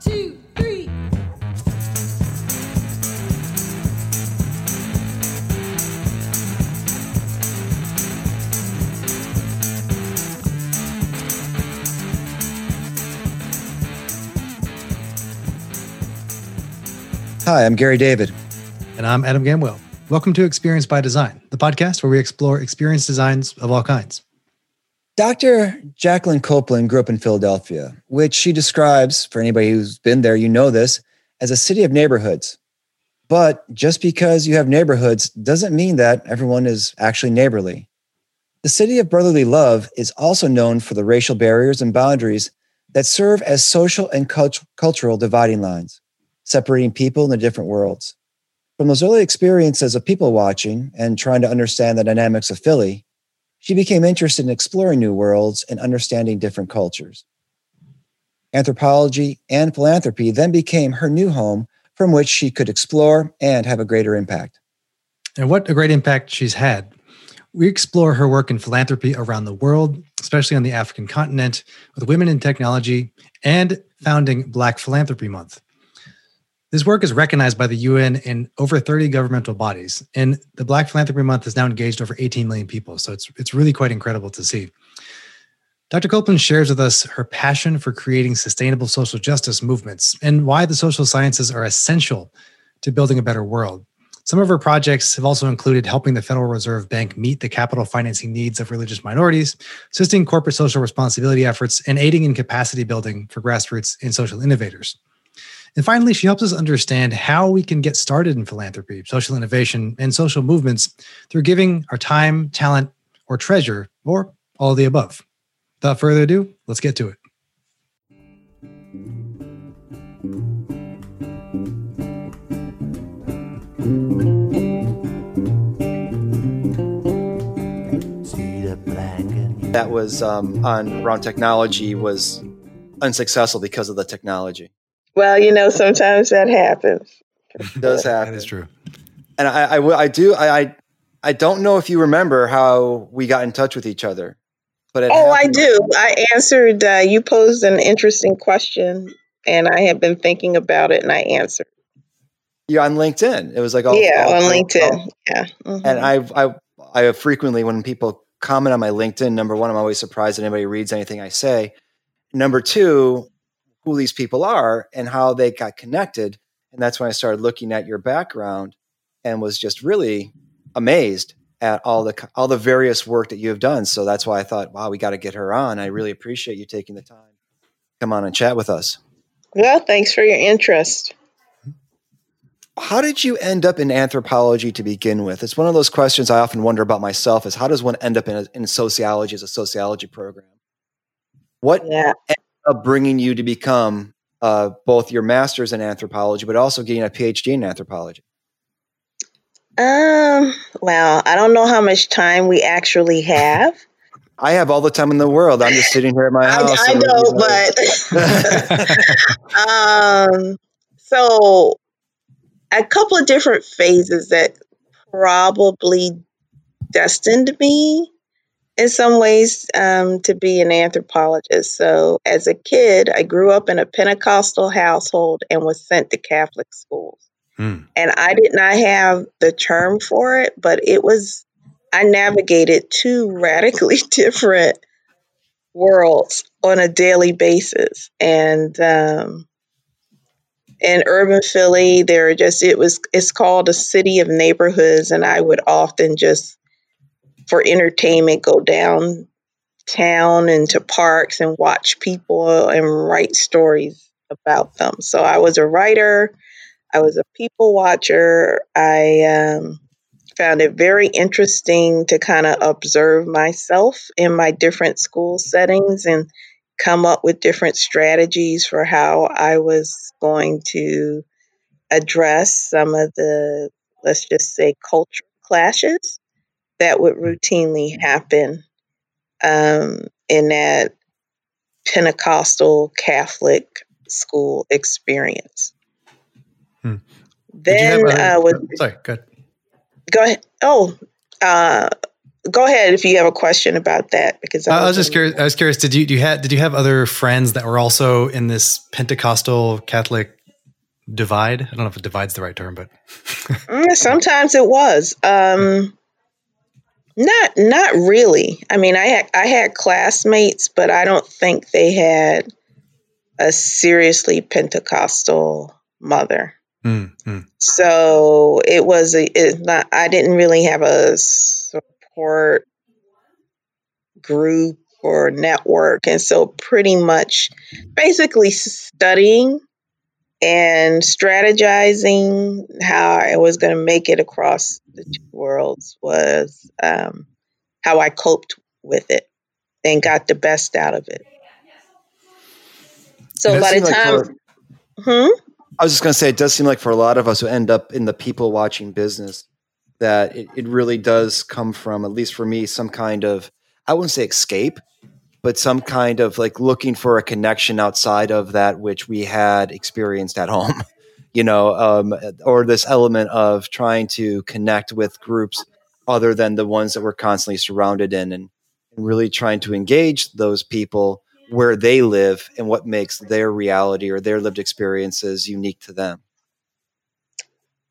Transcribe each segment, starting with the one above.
two, three. Hi, I'm Gary David. And I'm Adam Gamwell. Welcome to Experience by Design, the podcast where we explore experience designs of all kinds. Dr. Jacqueline Copeland grew up in Philadelphia, which she describes, for anybody who's been there, you know this, as a city of neighborhoods. But just because you have neighborhoods doesn't mean that everyone is actually neighborly. The city of brotherly love is also known for the racial barriers and boundaries that serve as social and cult- cultural dividing lines, separating people in the different worlds. From those early experiences of people watching and trying to understand the dynamics of Philly, she became interested in exploring new worlds and understanding different cultures. Anthropology and philanthropy then became her new home from which she could explore and have a greater impact. And what a great impact she's had. We explore her work in philanthropy around the world, especially on the African continent, with women in technology and founding Black Philanthropy Month. This work is recognized by the UN in over 30 governmental bodies, and the Black Philanthropy Month has now engaged over 18 million people. So it's, it's really quite incredible to see. Dr. Copeland shares with us her passion for creating sustainable social justice movements and why the social sciences are essential to building a better world. Some of her projects have also included helping the Federal Reserve Bank meet the capital financing needs of religious minorities, assisting corporate social responsibility efforts, and aiding in capacity building for grassroots and social innovators. And finally, she helps us understand how we can get started in philanthropy, social innovation, and social movements through giving our time, talent, or treasure, or all the above. Without further ado, let's get to it. That was um, on around technology was unsuccessful because of the technology. Well, you know, sometimes that happens. It does happen. That is true. And I, I, I do, I, I, I don't know if you remember how we got in touch with each other, but it Oh, I do. I answered, uh, you posed an interesting question, and I have been thinking about it, and I answered. Yeah, on LinkedIn. It was like, oh, yeah, oh, on LinkedIn. Yeah. mhm. And I've, I, I frequently when people comment on my LinkedIn. Number one, I'm always surprised that anybody reads anything I say. Number two, who these people are and how they got connected. And that's when I started looking at your background and was just really amazed at all the all the various work that you have done. So that's why I thought, wow, we got to get her on. I really appreciate you taking the time. Come on and chat with us. well, thanks for your interest. How did you end up in anthropology to begin with? It's one of those questions I often wonder about myself is how does one end up in, a, in sociology as a sociology program? What Yeah. Up bringing you to become uh, both your master's in anthropology, but also getting a PhD in anthropology? Um. Well, I don't know how much time we actually have. I have all the time in the world. I'm just sitting here at my house. I and- know, but um. So, a couple of different phases that probably destined me in some ways um, to be an anthropologist. So, as a kid, I grew up in a Pentecostal household and was sent to Catholic schools. Hmm. And I did not have the term for it, but it was, I navigated two radically different worlds on a daily basis. And, um, in urban Philly, there just it was it's called a city of neighborhoods, and I would often just for entertainment go downtown and to parks and watch people and write stories about them. So I was a writer, I was a people watcher. I um, found it very interesting to kind of observe myself in my different school settings and come up with different strategies for how I was going to address some of the, let's just say, culture clashes that would routinely happen um, in that Pentecostal Catholic school experience. Hmm. Then have uh, other- was sorry, good. go ahead. Oh, uh, go ahead if you have a question about that because I, I was just curious. I was curious. Did you do you have did you have other friends that were also in this Pentecostal Catholic divide? I don't know if it divide's the right term, but mm, sometimes it was. Um, not not really. I mean, I had I had classmates, but I don't think they had a seriously Pentecostal mother. Mm-hmm. So it was a, it not, I didn't really have a support group or network. And so pretty much basically studying and strategizing how I was going to make it across the two worlds was um, how I coped with it and got the best out of it. So by the time, like for, hmm? I was just going to say, it does seem like for a lot of us who end up in the people watching business, that it, it really does come from, at least for me, some kind of, I wouldn't say escape, but some kind of like looking for a connection outside of that which we had experienced at home, you know, um, or this element of trying to connect with groups other than the ones that we're constantly surrounded in and, really trying to engage those people where they live and what makes their reality or their lived experiences unique to them.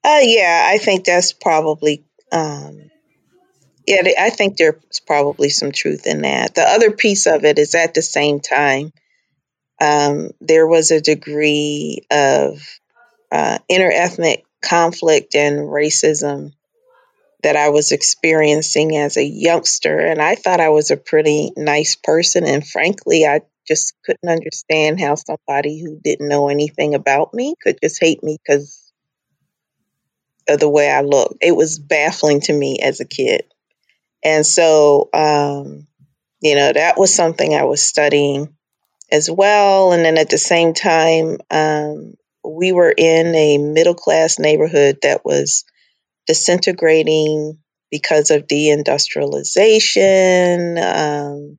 Uh, yeah, I think that's probably, um, yeah, I think there's probably some truth in that. The other piece of it is at the same time, um, there was a degree of uh, interethnic conflict and racism that I was experiencing as a youngster. And I thought I was a pretty nice person. And frankly, I just couldn't understand how somebody who didn't know anything about me could just hate me because of the way I looked. It was baffling to me as a kid. And so, um, you know, that was something I was studying as well. And then at the same time, um, we were in a middle class neighborhood that was disintegrating because of deindustrialization, um,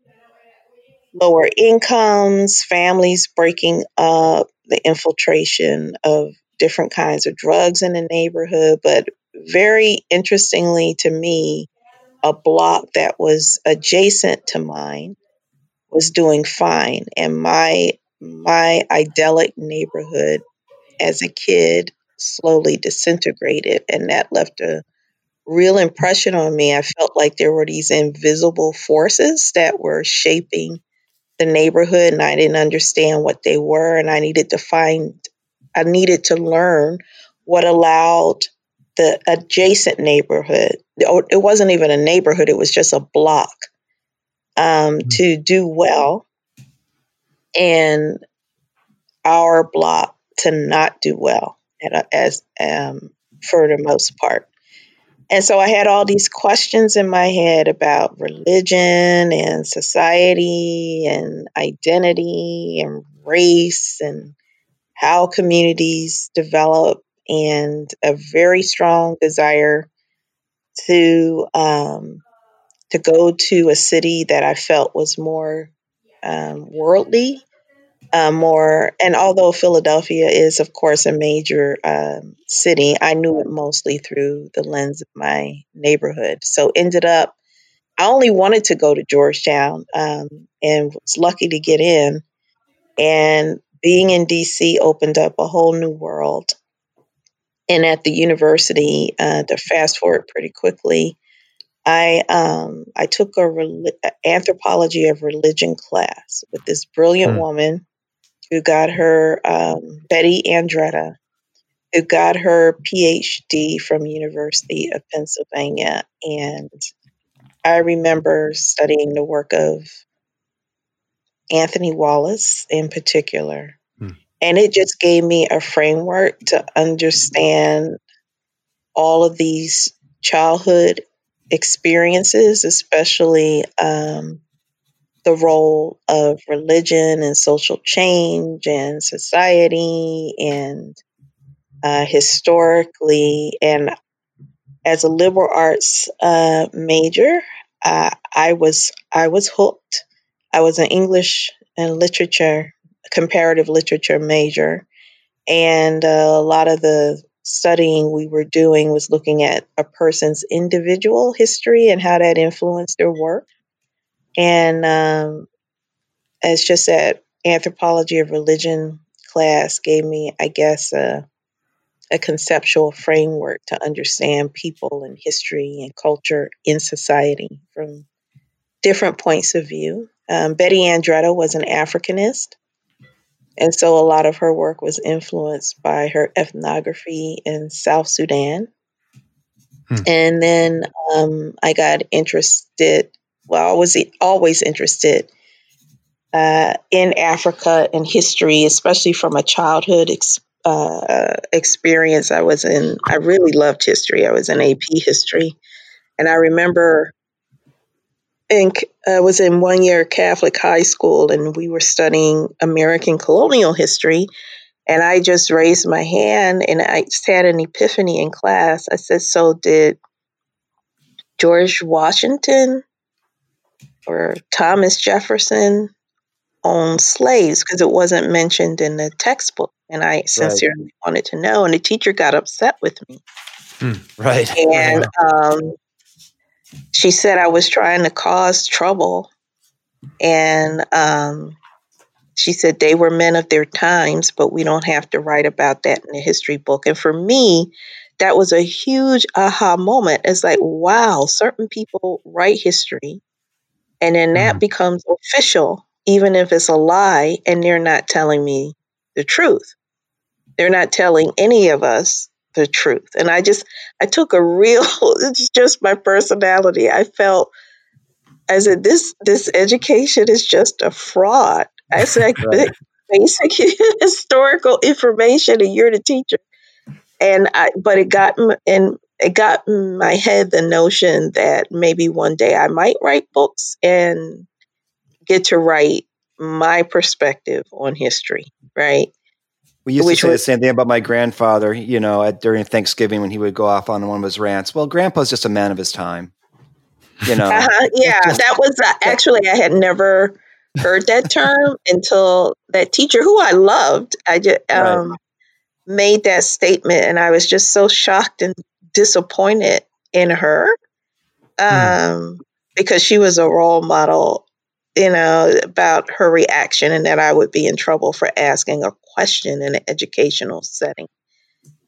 lower incomes, families breaking up, the infiltration of different kinds of drugs in the neighborhood. But very interestingly to me, a block that was adjacent to mine was doing fine. And my my idyllic neighborhood as a kid slowly disintegrated and that left a real impression on me. I felt like there were these invisible forces that were shaping the neighborhood and I didn't understand what they were and I needed to find I needed to learn what allowed the adjacent neighborhood it wasn't even a neighborhood it was just a block um, mm-hmm. to do well and our block to not do well as um, for the most part. And so I had all these questions in my head about religion and society and identity and race and how communities develop and a very strong desire to um, to go to a city that I felt was more um, worldly uh, more. And although Philadelphia is, of course, a major um, city, I knew it mostly through the lens of my neighborhood. So ended up, I only wanted to go to Georgetown um, and was lucky to get in. And being in DC opened up a whole new world. And at the university, uh, to fast forward pretty quickly, I um, I took a re- anthropology of religion class with this brilliant mm. woman who got her um, Betty Andretta, who got her PhD from University of Pennsylvania, and I remember studying the work of Anthony Wallace in particular. And it just gave me a framework to understand all of these childhood experiences, especially um, the role of religion and social change and society and uh, historically. And as a liberal arts uh, major, uh, I was I was hooked. I was an English and literature, comparative literature major, and uh, a lot of the studying we were doing was looking at a person's individual history and how that influenced their work. And um, it's just that anthropology of religion class gave me, I guess, a, a conceptual framework to understand people and history and culture in society from different points of view. Um, Betty Andretta was an Africanist. And so a lot of her work was influenced by her ethnography in South Sudan. Hmm. And then um, I got interested, well, I was always interested uh, in Africa and history, especially from a childhood ex- uh, experience. I was in, I really loved history. I was in AP history. And I remember in, I was in one year Catholic high school and we were studying American colonial history. And I just raised my hand and I had an epiphany in class. I said, So did George Washington or Thomas Jefferson own slaves? Because it wasn't mentioned in the textbook. And I sincerely right. wanted to know. And the teacher got upset with me. Hmm, right. And um, she said I was trying to cause trouble. And um, she said they were men of their times, but we don't have to write about that in the history book. And for me, that was a huge aha moment. It's like, wow, certain people write history, and then that mm. becomes official, even if it's a lie, and they're not telling me the truth. They're not telling any of us the truth. And I just, I took a real, it's just my personality. I felt, I said, this, this education is just a fraud. I said, right. basic historical information and you're the teacher. And I, but it got in, it got in my head the notion that maybe one day I might write books and get to write my perspective on history, right? We used to say was, the same thing about my grandfather, you know, at, during Thanksgiving when he would go off on one of his rants. Well, grandpa's just a man of his time. You know. Uh-huh, yeah, that was uh, actually I had never heard that term until that teacher who I loved, I just um, right. made that statement and I was just so shocked and disappointed in her. Hmm. Um, because she was a role model you know, about her reaction and that I would be in trouble for asking a question in an educational setting.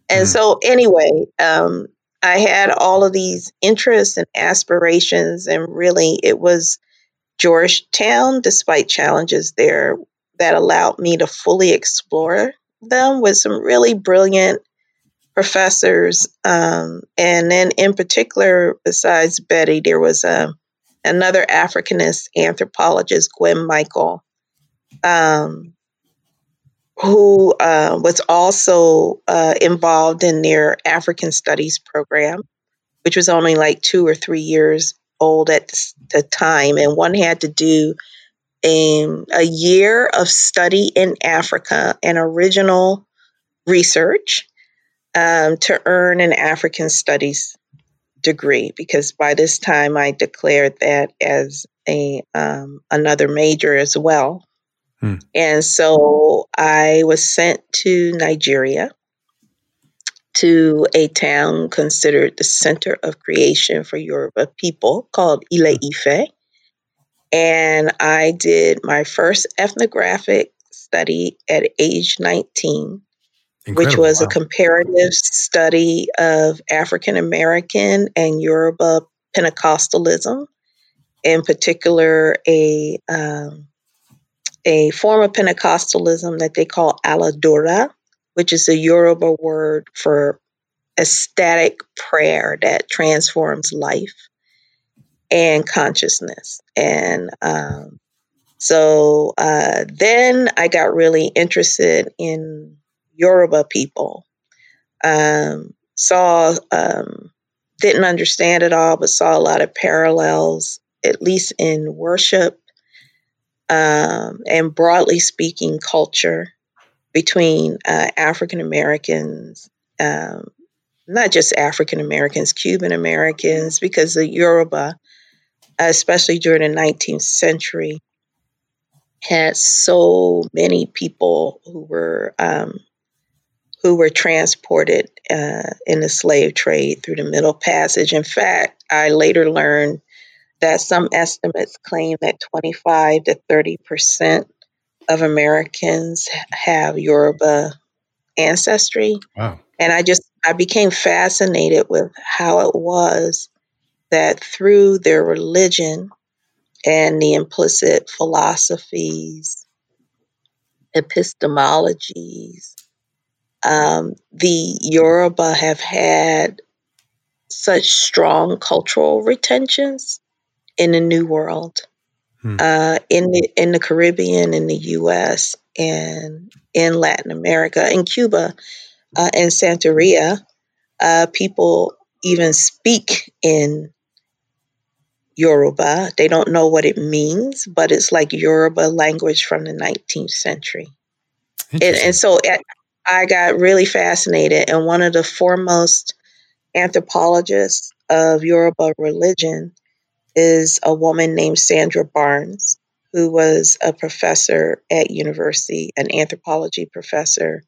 And mm. so, anyway, um, I had all of these interests and aspirations, and really it was Georgetown, despite challenges there, that allowed me to fully explore them with some really brilliant professors. Um, and then, in particular, besides Betty, there was a another Africanist anthropologist, Gwen Mikell, um, who uh, was also uh, involved in their African Studies program, which was only like two or three years old at the time. And one had to do a, a year of study in Africa and original research um, to earn an African Studies degree because by this time I declared that as a um, another major as well. Hmm. And so I was sent to Nigeria to a town considered the center of creation for Yoruba people called Ile Ife. And I did my first ethnographic study at age 19 Incredible. which was wow. a comparative study of African American and Yoruba Pentecostalism, in particular, a um, a form of Pentecostalism that they call Aladura, which is a Yoruba word for ecstatic prayer that transforms life and consciousness. And um, so uh, then I got really interested in Yoruba people. Um, saw, um, didn't understand it all, but saw a lot of parallels, at least in worship um, and broadly speaking, culture between uh, African Americans, um, not just African Americans, Cuban Americans, because the Yoruba, especially during the 19th century, had so many people who were um, who were transported uh, in the slave trade through the Middle Passage. In fact, I later learned that some estimates claim that 25 to 30 percent of Americans have Yoruba ancestry. Wow. And I just I became fascinated with how it was that through their religion and the implicit philosophies, epistemologies, um, the Yoruba have had such strong cultural retentions in the New World, hmm. uh, in the in the Caribbean, in the U.S., and in Latin America, in Cuba, uh, and Santeria. Uh, people even speak in Yoruba. They don't know what it means, but it's like Yoruba language from the 19th century. And, and, so it, I got really fascinated, and one of the foremost anthropologists of Yoruba religion is a woman named Sandra Barnes, who was a professor at university, an anthropology professor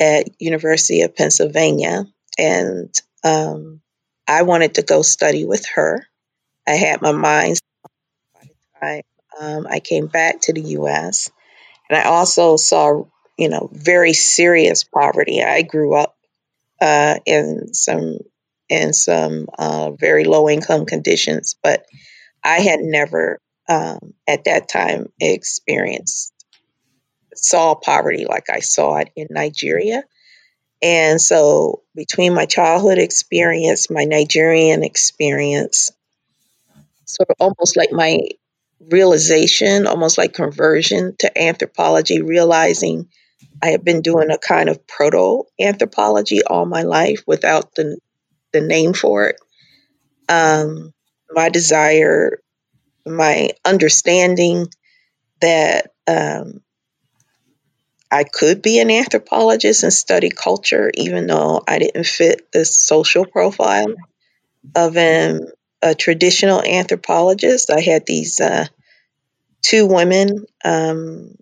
at University of Pennsylvania, and um, I wanted to go study with her. I had my mind by the time um, I came back to the U.S. And I also saw, you know, very serious poverty. I grew up uh, in some in some uh, very low income conditions, but I had never um, at that time experienced saw poverty like I saw it in Nigeria. And so, between my childhood experience, my Nigerian experience, sort of almost like my realization, almost like conversion to anthropology, realizing I have been doing a kind of proto anthropology all my life without the, the name for it. Um, my desire, my understanding that um, I could be an anthropologist and study culture, even though I didn't fit the social profile of an a traditional anthropologist. I had these uh, two women um,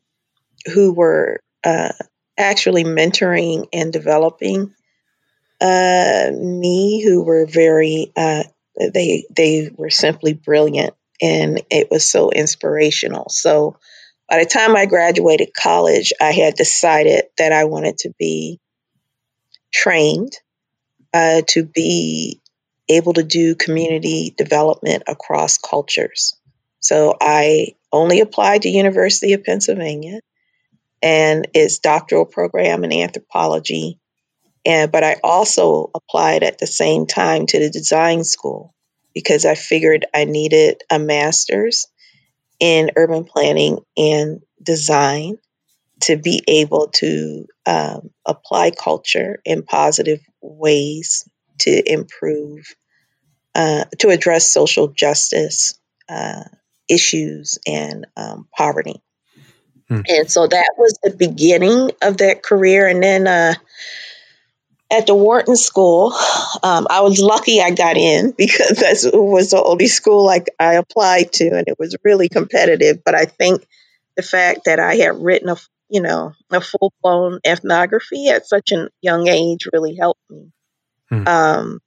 who were uh, actually mentoring and developing uh, me, who were very uh, they they were simply brilliant, and it was so inspirational. So by the time I graduated college, I had decided that I wanted to be trained uh, to be able to do community development across cultures. So I only applied to University of Pennsylvania and its doctoral program in anthropology. And but I also applied at the same time to the design school because I figured I needed a master's in urban planning and design to be able to um, apply culture in positive ways to improve, uh, to address social justice uh, issues and um, poverty. Hmm. And so that was the beginning of that career. And then uh, at the Wharton School, um, I was lucky I got in because that was the only school I, I applied to, and it was really competitive. But I think the fact that I had written a you know a full blown ethnography at such a young age really helped me. Hmm. Um,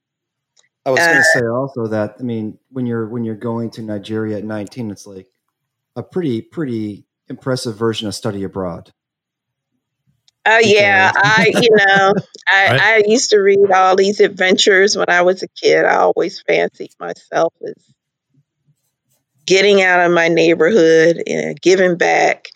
I was uh, going to say also that I mean when you're when you're going to Nigeria at 19, it's like a pretty pretty impressive version of study abroad. Oh yeah, I you know I, right. I used to read all these adventures when I was a kid. I always fancied myself as getting out of my neighborhood and giving back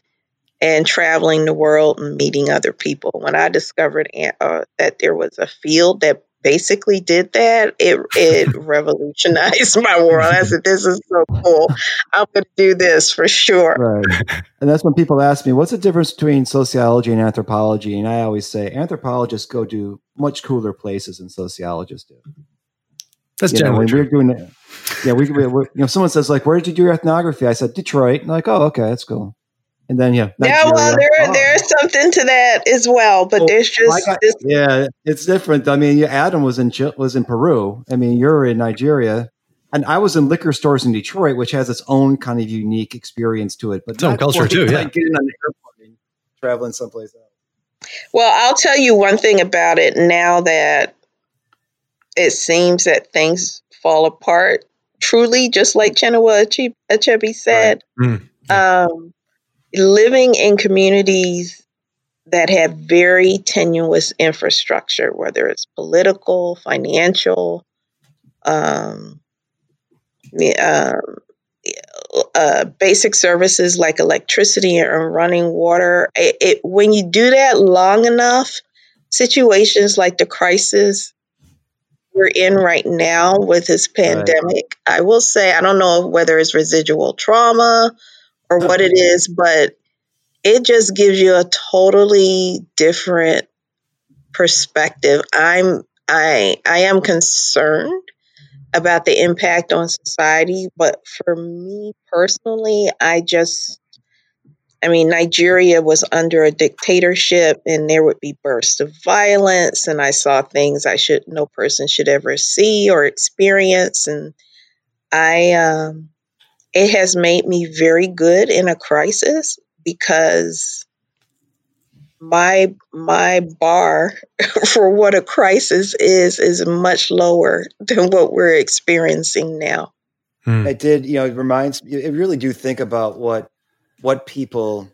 and traveling the world and meeting other people. When I discovered uh, that there was a field that basically did that, it it revolutionized my world. I said, "This is so cool. I'm going to do this for sure." Right, and that's when people ask me, "What's the difference between sociology and anthropology?" And I always say, anthropologists go to much cooler places than sociologists do. That's you generally know, when we're doing it. Yeah, we, we, we, you know, someone says like, "Where did you do your ethnography?" I said, "Detroit." And like, "Oh, okay, that's cool." And then yeah, Nigeria. yeah. Well, there oh. there's something to that as well, but there's just got, this- yeah, it's different. I mean, Adam was in was in Peru. I mean, you're in Nigeria, and I was in liquor stores in Detroit, which has its own kind of unique experience to it, but its own culture too. Yeah, getting on the airplane, traveling someplace else. Well, I'll tell you one thing about it now that it seems that things fall apart truly, just like Chinua Achebe said. Right. Mm. Um, living in communities that have very tenuous infrastructure, whether it's political, financial, um, um, uh, basic services like electricity and running water. It, it, when you do that long enough, situations like the crisis we're in right now with this pandemic, right. I will say I don't know whether it's residual trauma or what it is, but it just gives you a totally different perspective. I'm I I am concerned about the impact on society, but for me personally, I just I mean, Nigeria was under a dictatorship and there would be bursts of violence and I saw things I should no person should ever see or experience and I um it has made me very good in a crisis because my my bar for what a crisis is is much lower than what we're experiencing now. Hmm. It did, you know, it reminds me. it really do think about what what people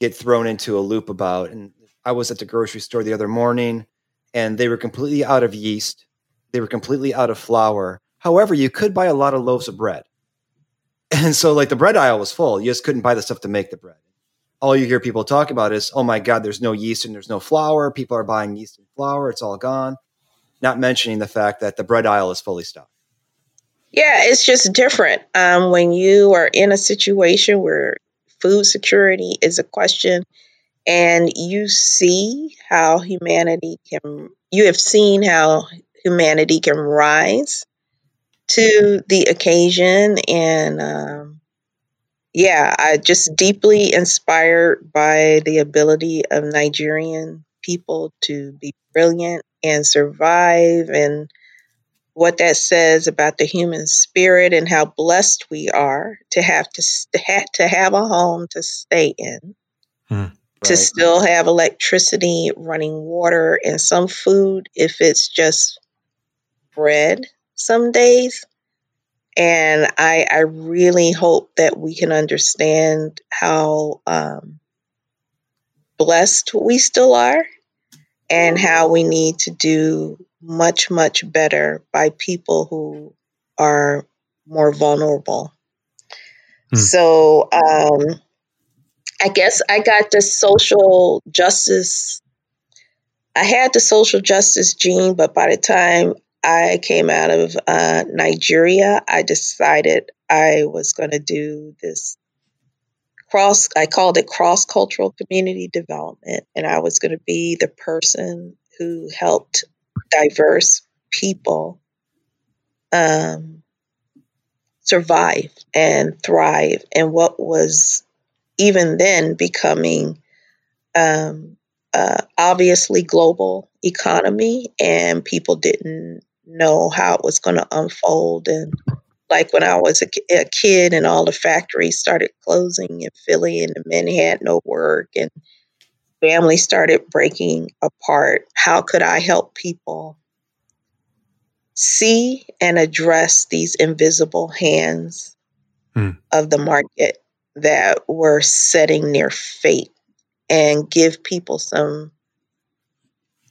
get thrown into a loop about. And I was at the grocery store the other morning and they were completely out of yeast. They were completely out of flour. However, you could buy a lot of loaves of bread. And so like the bread aisle was full. You just couldn't buy the stuff to make the bread all you hear people talk about is, oh my God, there's no yeast and there's no flour. People are buying yeast and flour. It's all gone. Not mentioning the fact that the bread aisle is fully stocked. Yeah, it's just different. Um, when you are in a situation where food security is a question and you see how humanity can, you have seen how humanity can rise to the occasion and um, yeah, I just deeply inspired by the ability of Nigerian people to be brilliant and survive and what that says about the human spirit and how blessed we are to have to to have a home to stay in. Hmm, to still have electricity, running water, and some food if it's just bread some days. And I, I really hope that we can understand how um, blessed we still are and how we need to do much, much better by people who are more vulnerable. Hmm. So um, I guess I got the social justice. I had the social justice gene, but by the time I came out of uh, Nigeria, I decided I was going to do this cross, I called it cross cultural community development. And I was going to be the person who helped diverse people um, survive and thrive in what was even then becoming um, uh, obviously global economy and people didn't know how it was going to unfold. And like when I was a, a, kid and all the factories started closing in Philly and the men had no work and families started breaking apart, how could I help people see and address these invisible hands hmm. of the market that were setting near fate and give people some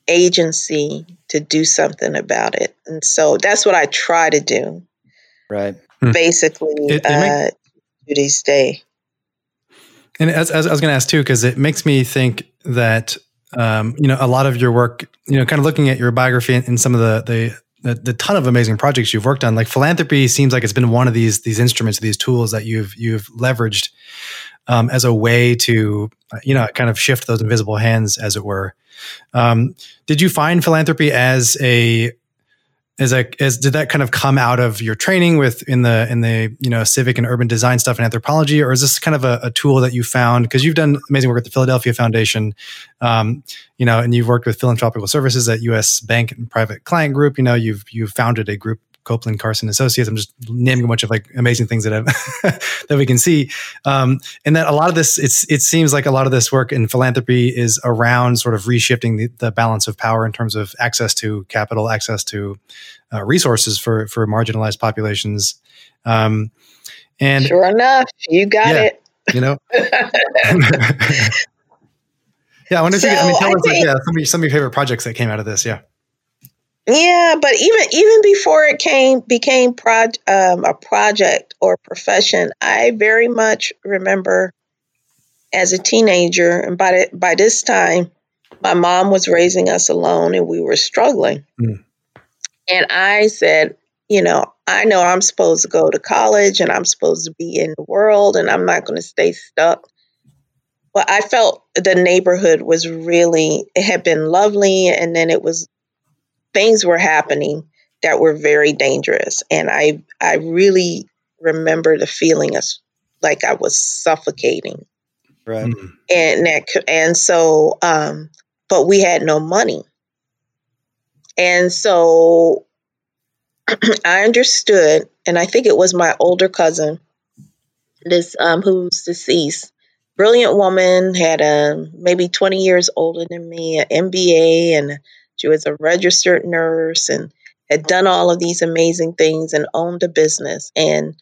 agency to do something about it. And so that's what I try to do. Right. Hmm. Basically, it, it uh, to this day. And as, as I was going to ask too, because it makes me think that um, you know a lot of your work, you know, kind of looking at your biography and, and some of the, the the, the ton of amazing projects you've worked on. Like philanthropy seems like it's been one of these these instruments, these tools that you've you've leveraged um, as a way to you know kind of shift those invisible hands, as it were. Um, did you find philanthropy as a as a as did that kind of come out of your training with in the in the you know civic and urban design stuff in anthropology, or is this kind of a, a tool that you found because you've done amazing work at the Philadelphia Foundation, um, you know, and you've worked with philanthropical services at U.S. Bank and Private Client Group. You know, you've you've founded a group Copeland, Carson Associates. I'm just naming a bunch of like amazing things that have that we can see, um, and that a lot of this it's it seems like a lot of this work in philanthropy is around sort of reshifting the, the balance of power in terms of access to capital, access to uh, resources for for marginalized populations. Um, and sure enough, you got yeah, it. You know. Yeah, I wonder so if you could, I mean, tell I us think, like, yeah, some of, your, some of your favorite projects that came out of this. Yeah. Yeah, but even even before it came became um, a project or profession, I very much remember as a teenager, and by the, by this time, my mom was raising us alone, and we were struggling. Mm. And I said, you know, I know I'm supposed to go to college, and I'm supposed to be in the world, and I'm not going to stay stuck but I felt the neighborhood was really, it had been lovely. And then it was, things were happening that were very dangerous. And I, I really remember the feeling of like I was suffocating. Right. Mm-hmm. And that, and so, um, but we had no money. And so I understood, and I think it was my older cousin, this um, who's deceased, brilliant woman, had a maybe 20 years older than me, an MBA, and she was a registered nurse and had done all of these amazing things and owned a business. And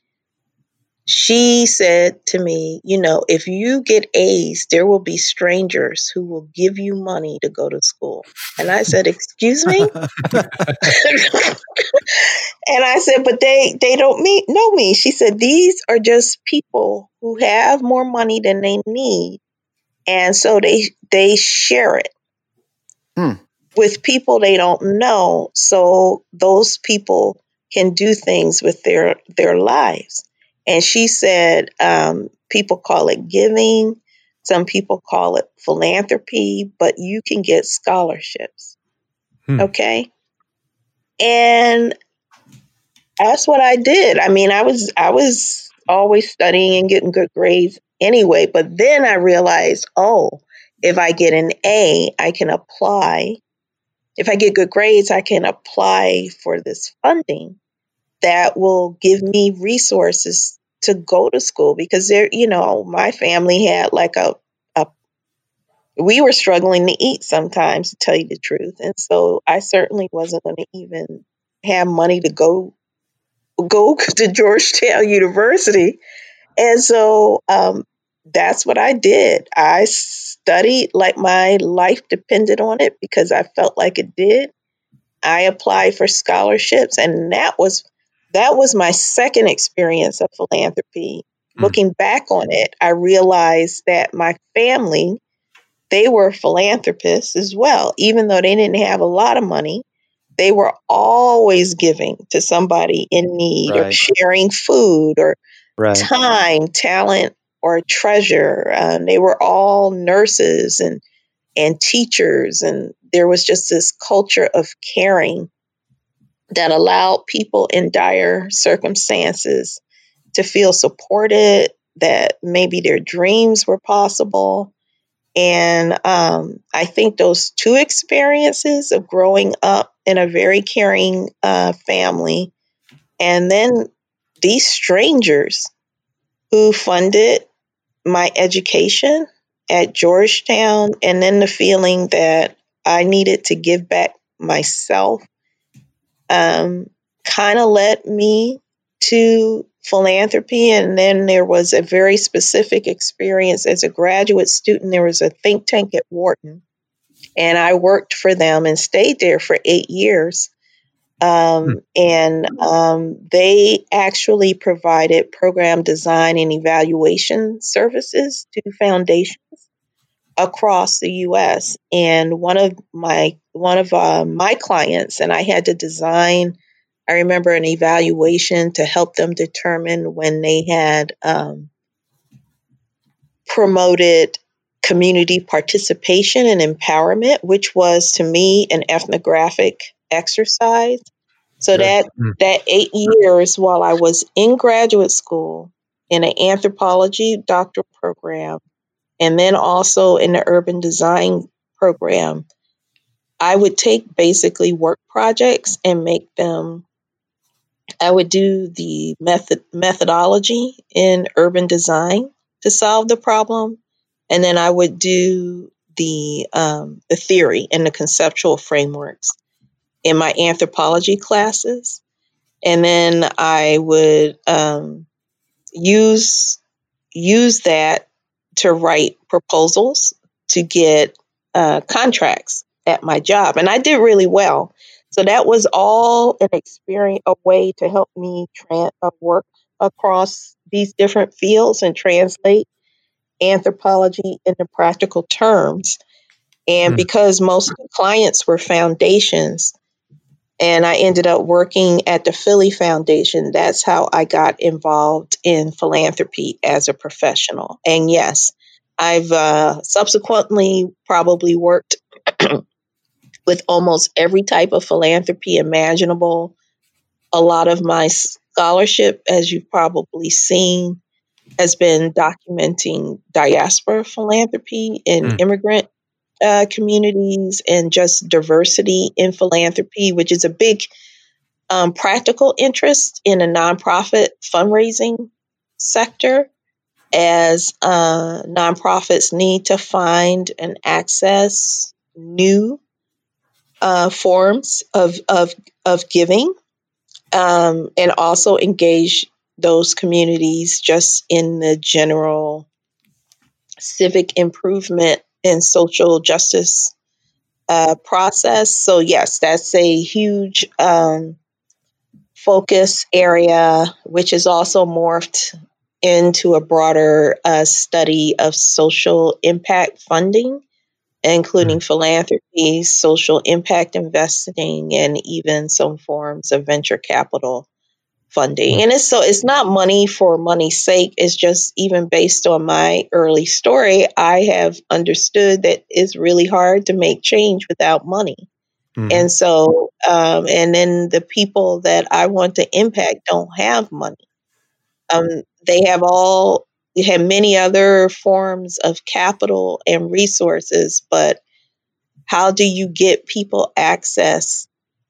she said to me, You know, if you get A's, there will be strangers who will give you money to go to school. And I said, Excuse me? and I said, But they, they don't meet, know me. She said, These are just people who have more money than they need. And so they they share it. Hmm. With people they don't know, so those people can do things with their their lives. And she said, um, people call it giving, some people call it philanthropy, but you can get scholarships. Hmm. Okay. And that's what I did. I mean, I was I was always studying and getting good grades anyway, but then I realized, oh, if I get an A, I can apply. If I get good grades, I can apply for this funding that will give me resources to go to school because there, you know, my family had like a, we were struggling to eat sometimes to tell you the truth. And so I certainly wasn't going to even have money to go go to Georgetown University. And so um, that's what I did. I studied like my life depended on it because I felt like it did. I applied for scholarships, and that was that was my second experience of philanthropy. Mm. Looking back on it, I realized that my family, they were philanthropists as well. Even though they didn't have a lot of money, they were always giving to somebody in need right. or sharing food or right. time, talent, or treasure. Um, they were all nurses and and teachers, and there was just this culture of caring that allowed people in dire circumstances to feel supported, that maybe their dreams were possible. And um, I think those two experiences of growing up in a very caring uh, family, and then these strangers who funded my education at Georgetown, and then the feeling that I needed to give back myself um, kind of led me to philanthropy. And then there was a very specific experience as a graduate student. There was a think tank at Wharton, and I worked for them and stayed there for eight years. Um, hmm. And um, they actually provided program design and evaluation services to foundations across the U.S. And one of my one of uh, my clients, and I had to design. I remember an evaluation to help them determine when they had um, promoted community participation and empowerment, which was to me an ethnographic exercise. So sure. that mm. that eight years while I was in graduate school in an anthropology doctoral program, and then also in the urban design program, I would take basically work projects and make them I would do the method methodology in urban design to solve the problem, and then I would do the um, the theory and the conceptual frameworks in my anthropology classes, and then I would um, use use that to write proposals to get uh, contracts at my job, and I did really well. So that was all an experience, a way to help me tra- uh, work across these different fields and translate anthropology into practical terms. And mm. because most of the clients were foundations, and I ended up working at the Philly Foundation, that's how I got involved in philanthropy as a professional. And yes, I've uh, subsequently probably worked with almost every type of philanthropy imaginable. A lot of my scholarship, as you've probably seen, has been documenting diaspora philanthropy and mm. immigrant uh, communities and just diversity in philanthropy, which is a big um, practical interest in a nonprofit fundraising sector as uh, nonprofits need to find and access new uh, forms of, of, of giving um, and also engage those communities just in the general civic improvement and social justice uh, process. So, yes, that's a huge um, focus area, which is also morphed into a broader uh, study of social impact funding including mm-hmm. philanthropy, social impact investing, and even some forms of venture capital funding. And it's so it's not money for money's sake. It's just even based on my early story, I have understood that it's really hard to make change without money. Mm-hmm. And so, um, and then the people that I want to impact don't have money. Um, they have all have many other forms of capital and resources, but how do you get people access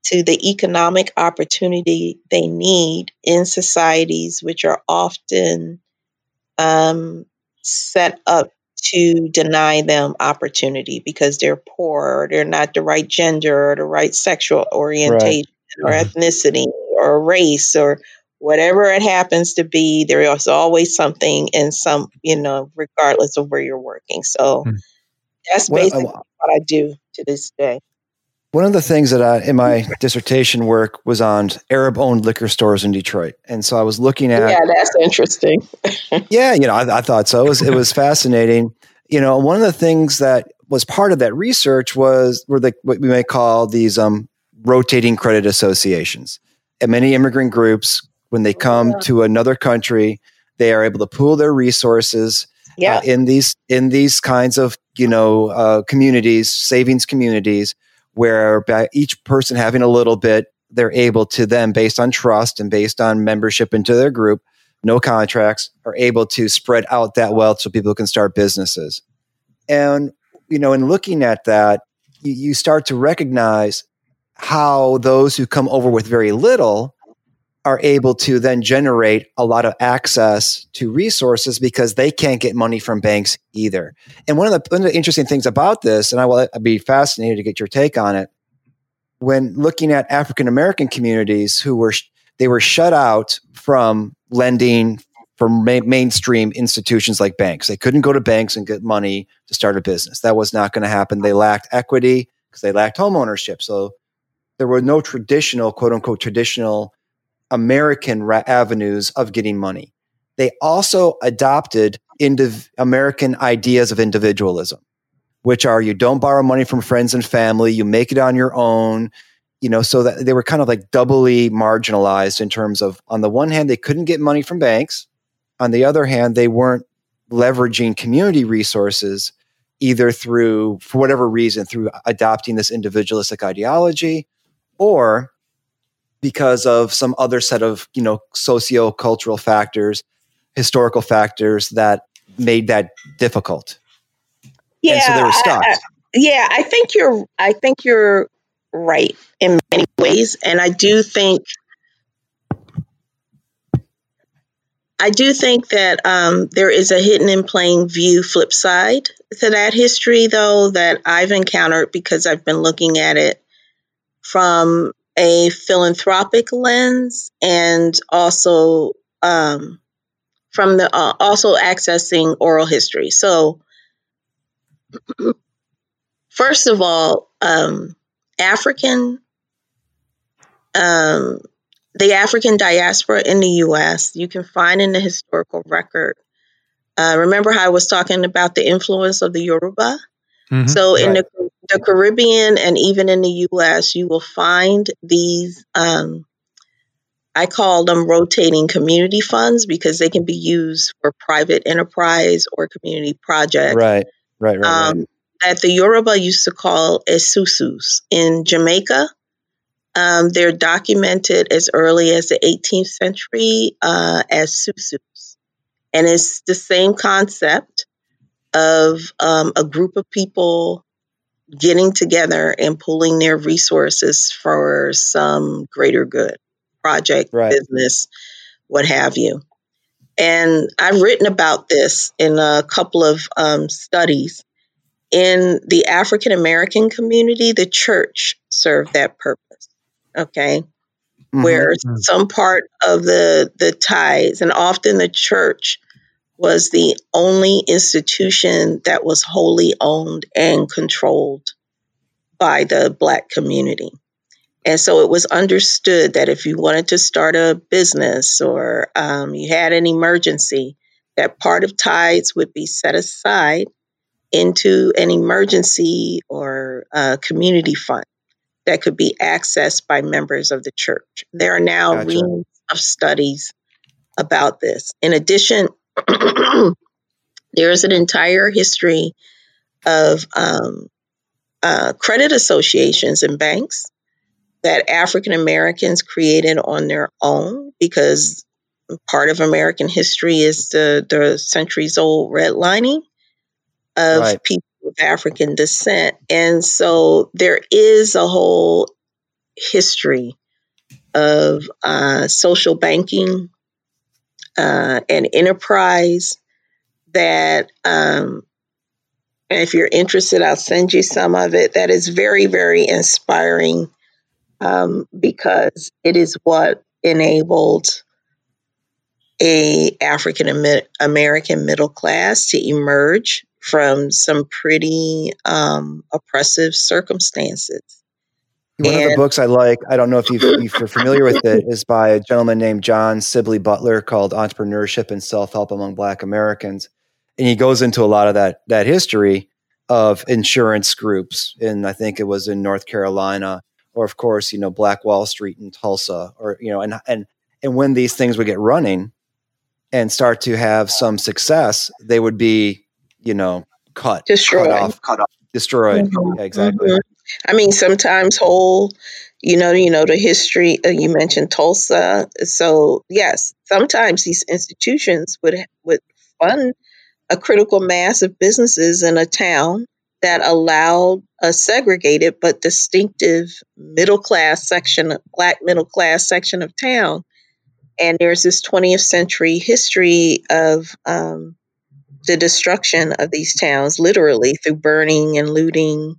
to the economic opportunity they need in societies which are often um, set up to deny them opportunity because they're poor or they're not the right gender or the right sexual orientation right. or mm-hmm. ethnicity or race or whatever it happens to be, there is always something in some, you know, regardless of where you're working. So hmm. that's basically well, what I do to this day. One of the things that I, in my dissertation work was on Arab owned liquor stores in Detroit. And so I was looking at. Yeah, that's interesting. yeah, you know, I, I thought so. It was, it was fascinating. You know, one of the things that was part of that research was were the, what we may call these um, rotating credit associations. And many immigrant groups when they come yeah. to another country, they are able to pool their resources uh, yeah. Uh, in these in these kinds of you know uh, communities, savings communities, where by each person having a little bit, they're able to then, based on trust and based on membership into their group, no contracts, are able to spread out that wealth so people can start businesses. And you know, in looking at that, you, you start to recognize how those who come over with very little are able to then generate a lot of access to resources because they can't get money from banks either. And one of the, one of the interesting things about this, and I will I'd be fascinated to get your take on it, when looking at African American communities who were they were shut out from lending from ma- mainstream institutions like banks. They couldn't go to banks and get money to start a business. That was not going to happen. They lacked equity because they lacked home ownership. So there were no traditional, quote unquote, traditional American ra- avenues of getting money. They also adopted indiv- American ideas of individualism, which are you don't borrow money from friends and family, you make it on your own, you know, so that they were kind of like doubly marginalized in terms of, on the one hand, they couldn't get money from banks. On the other hand, they weren't leveraging community resources either through, for whatever reason, through adopting this individualistic ideology or because of some other set of you know socio-cultural factors historical factors that made that difficult. Yeah and so they were stuck I, I, yeah i think you're i think you're right in many ways and i do think I do think that um, there is a hidden in plain view flip side to that history, though, that I've encountered because I've been looking at it from a philanthropic lens and also um, from the uh, also accessing oral history. So, first of all, um, African, um, the African diaspora in the U.S. You can find in the historical record. Uh, remember how I was talking about the influence of the Yoruba? Mm-hmm. So in right. the, the, Caribbean and even in the U.S., you will find these. Um, I call them rotating community funds because they can be used for private enterprise or community projects. Right, right, right. Um, right. That the Yoruba used to call esusus. In Jamaica, um, they're documented as early as the 18th century uh, as susus. And it's the same concept of um, a group of people getting together and pooling their resources for some greater good project, right. business, what have you. And I've written about this in a couple of um, studies. In the African American community, the church served that purpose. Okay. Mm-hmm. Where mm-hmm. some part of the the tithes, and often the church was the only institution that was wholly owned and controlled by the Black community. And so it was understood that if you wanted to start a business or um, you had an emergency, that part of tithes would be set aside into an emergency or community fund that could be accessed by members of the church. There are now gotcha. reams of studies about this. In addition, there is an entire history of um, uh, credit associations and banks that African Americans created on their own because part of American history is the, the centuries old redlining of right. people of African descent. And so there is a whole history of uh, social banking uh, and enterprise that um, if you're interested, I'll send you some of it. That is very, very inspiring um, because it is what enabled a African American middle class to emerge from some pretty um, oppressive circumstances. One and, of the books I like, I don't know if, if you're familiar with it, is by a gentleman named John Sibley Butler called Entrepreneurship and Self Help Among Black Americans. And he goes into a lot of that, that history of insurance groups. And I think it was in North Carolina, or of course, you know, Black Wall Street in Tulsa, or, you know, and, and, and when these things would get running and start to have some success, they would be, you know, cut, destroyed, cut off, cut off, destroyed. Mm-hmm. Yeah, exactly. Mm-hmm. I mean, sometimes whole, you know, you know the history. Uh, you mentioned Tulsa, so yes, sometimes these institutions would would fund a critical mass of businesses in a town that allowed a segregated but distinctive middle class section, black middle class section of town. And there's this 20th century history of um, the destruction of these towns, literally through burning and looting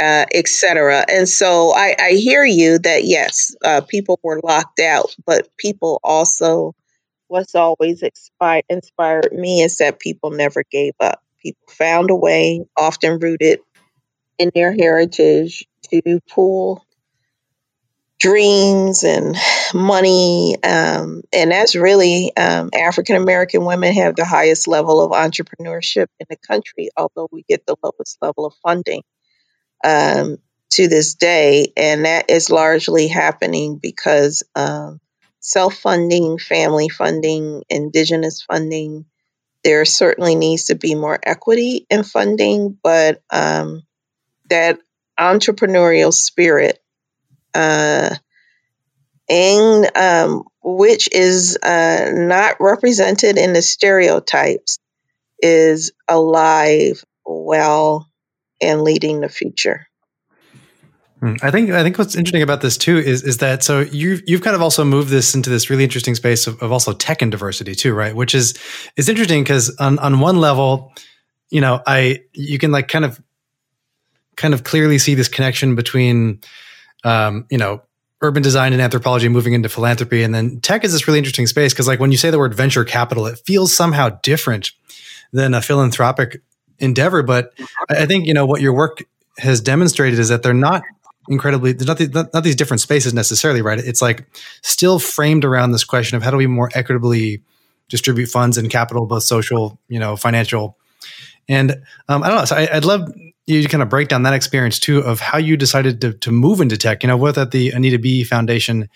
uh, etc. And so I, I, hear you that yes, uh, people were locked out, but people also, what's always inspired, me is that people never gave up. People found a way, often rooted in their heritage, to pull dreams and money. Um, and that's really um, African American women have the highest level of entrepreneurship in the country, although we get the lowest level of funding um, to this day. And that is largely happening because um, self funding, family funding, indigenous funding, there certainly needs to be more equity in funding, but um, that entrepreneurial spirit, uh, and um, which is uh, not represented in the stereotypes, is alive, well, and leading the future. Hmm. I think I think what's interesting about this too is is that so you've you've kind of also moved this into this really interesting space of, of also tech and diversity too, right? Which is is interesting because on on one level, you know, I you can like kind of kind of clearly see this connection between um, you know urban design and anthropology moving into philanthropy and then tech is this really interesting space because like when you say the word venture capital it feels somehow different than a philanthropic endeavor but i think you know what your work has demonstrated is that they're not incredibly there's not, these, not, not these different spaces necessarily right? It's like still framed around this question of how do we more equitably distribute funds and capital both social you know financial. And um, i don't know so I, i'd love you to kind of break down that experience too of how you decided to, to move into tech, you know, both at the Anita B Foundation,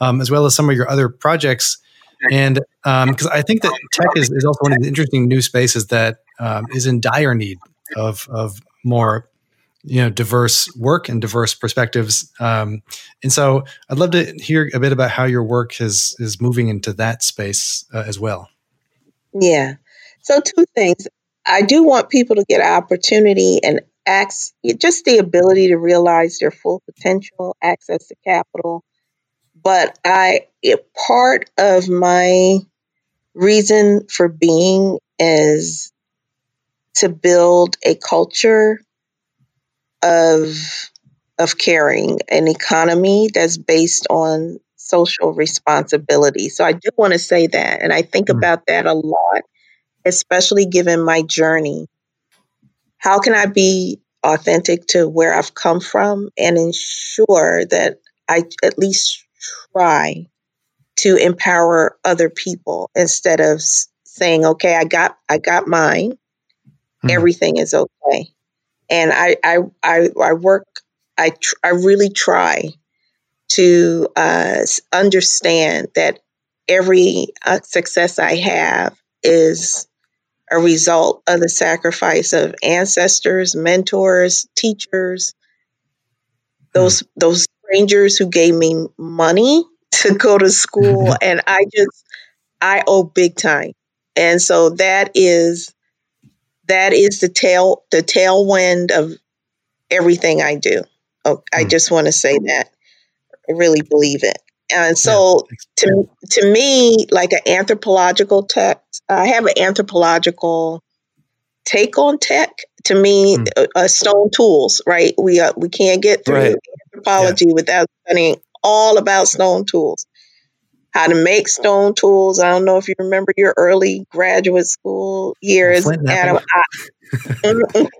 um, as well as some of your other projects. And because um, I think that tech is, is also one of the interesting new spaces that um, is in dire need of, of more, you know, diverse work and diverse perspectives. Um, and so I'd love to hear a bit about how your work is, is moving into that space uh, as well. Yeah. So two things. I do want people to get opportunity and acts just the ability to realize their full potential, access to capital. But I it, part of my reason for being is to build a culture of of caring, an economy that's based on social responsibility. So I do want to say that, and I think mm. about that a lot, especially given my journey how can I be authentic to where I've come from and ensure that I at least try to empower other people instead of saying, okay, I got, I got mine. Mm-hmm. Everything is okay. And I, I, I, I work, I, tr- I really try to uh, understand that every uh, success I have is a result of the sacrifice of ancestors, mentors, teachers, those mm. those strangers who gave me money to go to school and I just I owe big time. And so that is that is the tail the tailwind of everything I do. Oh, mm. I just want to say that. I really believe it. And so yeah. to to me, like an anthropological text, I have an anthropological take on tech. To me, mm. uh, uh, stone tools, right? We uh, we can't get through right. anthropology yeah. without studying all about stone tools. How to make stone tools. I don't know if you remember your early graduate school years, Adam. I, but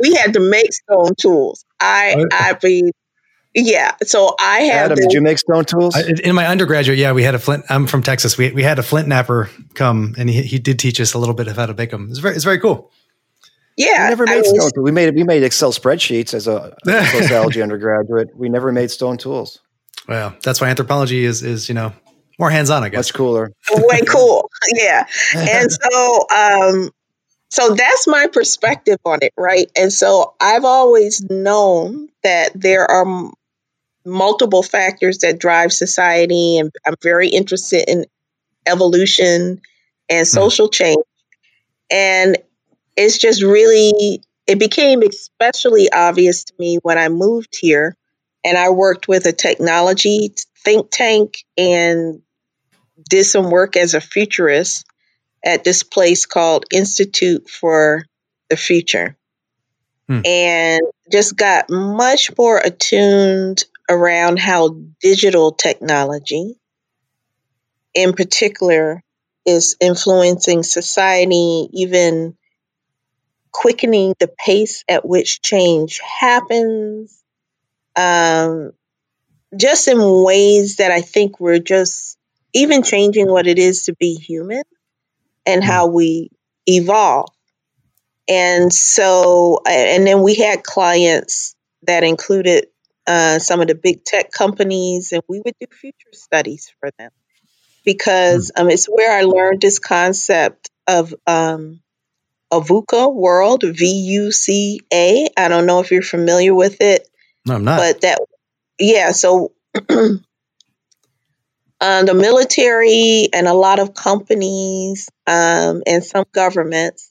we had to make stone tools. I oh, I mean yeah. So I had. Adam, did you make stone tools? I, in my undergraduate, yeah, we had a flint. I'm from Texas. We, we had a flint knapper come and he, he did teach us a little bit of how to make them. It's very, it's very cool. Yeah. We never made stone tools. We made, we made Excel spreadsheets as a sociology undergraduate. We never made stone tools. Well, that's why anthropology is, is, you know, more hands-on, I guess. Much cooler. Way cool. Yeah. And so, um, so that's my perspective on it, right? And so I've always known that there are multiple factors that drive society, and I'm very interested in evolution and hmm. social mm. change. And it's just really, it became especially obvious to me when I moved here and I worked with a technology think tank and did some work as a futurist at this place called Institute for the Future. Hmm. And just got much more attuned around how digital technology, in particular, is influencing society, even quickening the pace at which change happens, um, just in ways that I think we're just even changing what it is to be human and how we evolve. And so, and then we had clients that included uh, some of the big tech companies, and we would do future studies for them because hmm. um, it's where I learned this concept of um, a VUCA world, V U C A. I don't know if you're familiar with it. No, I'm not. But that, yeah. So uh, the military and a lot of companies um, and some governments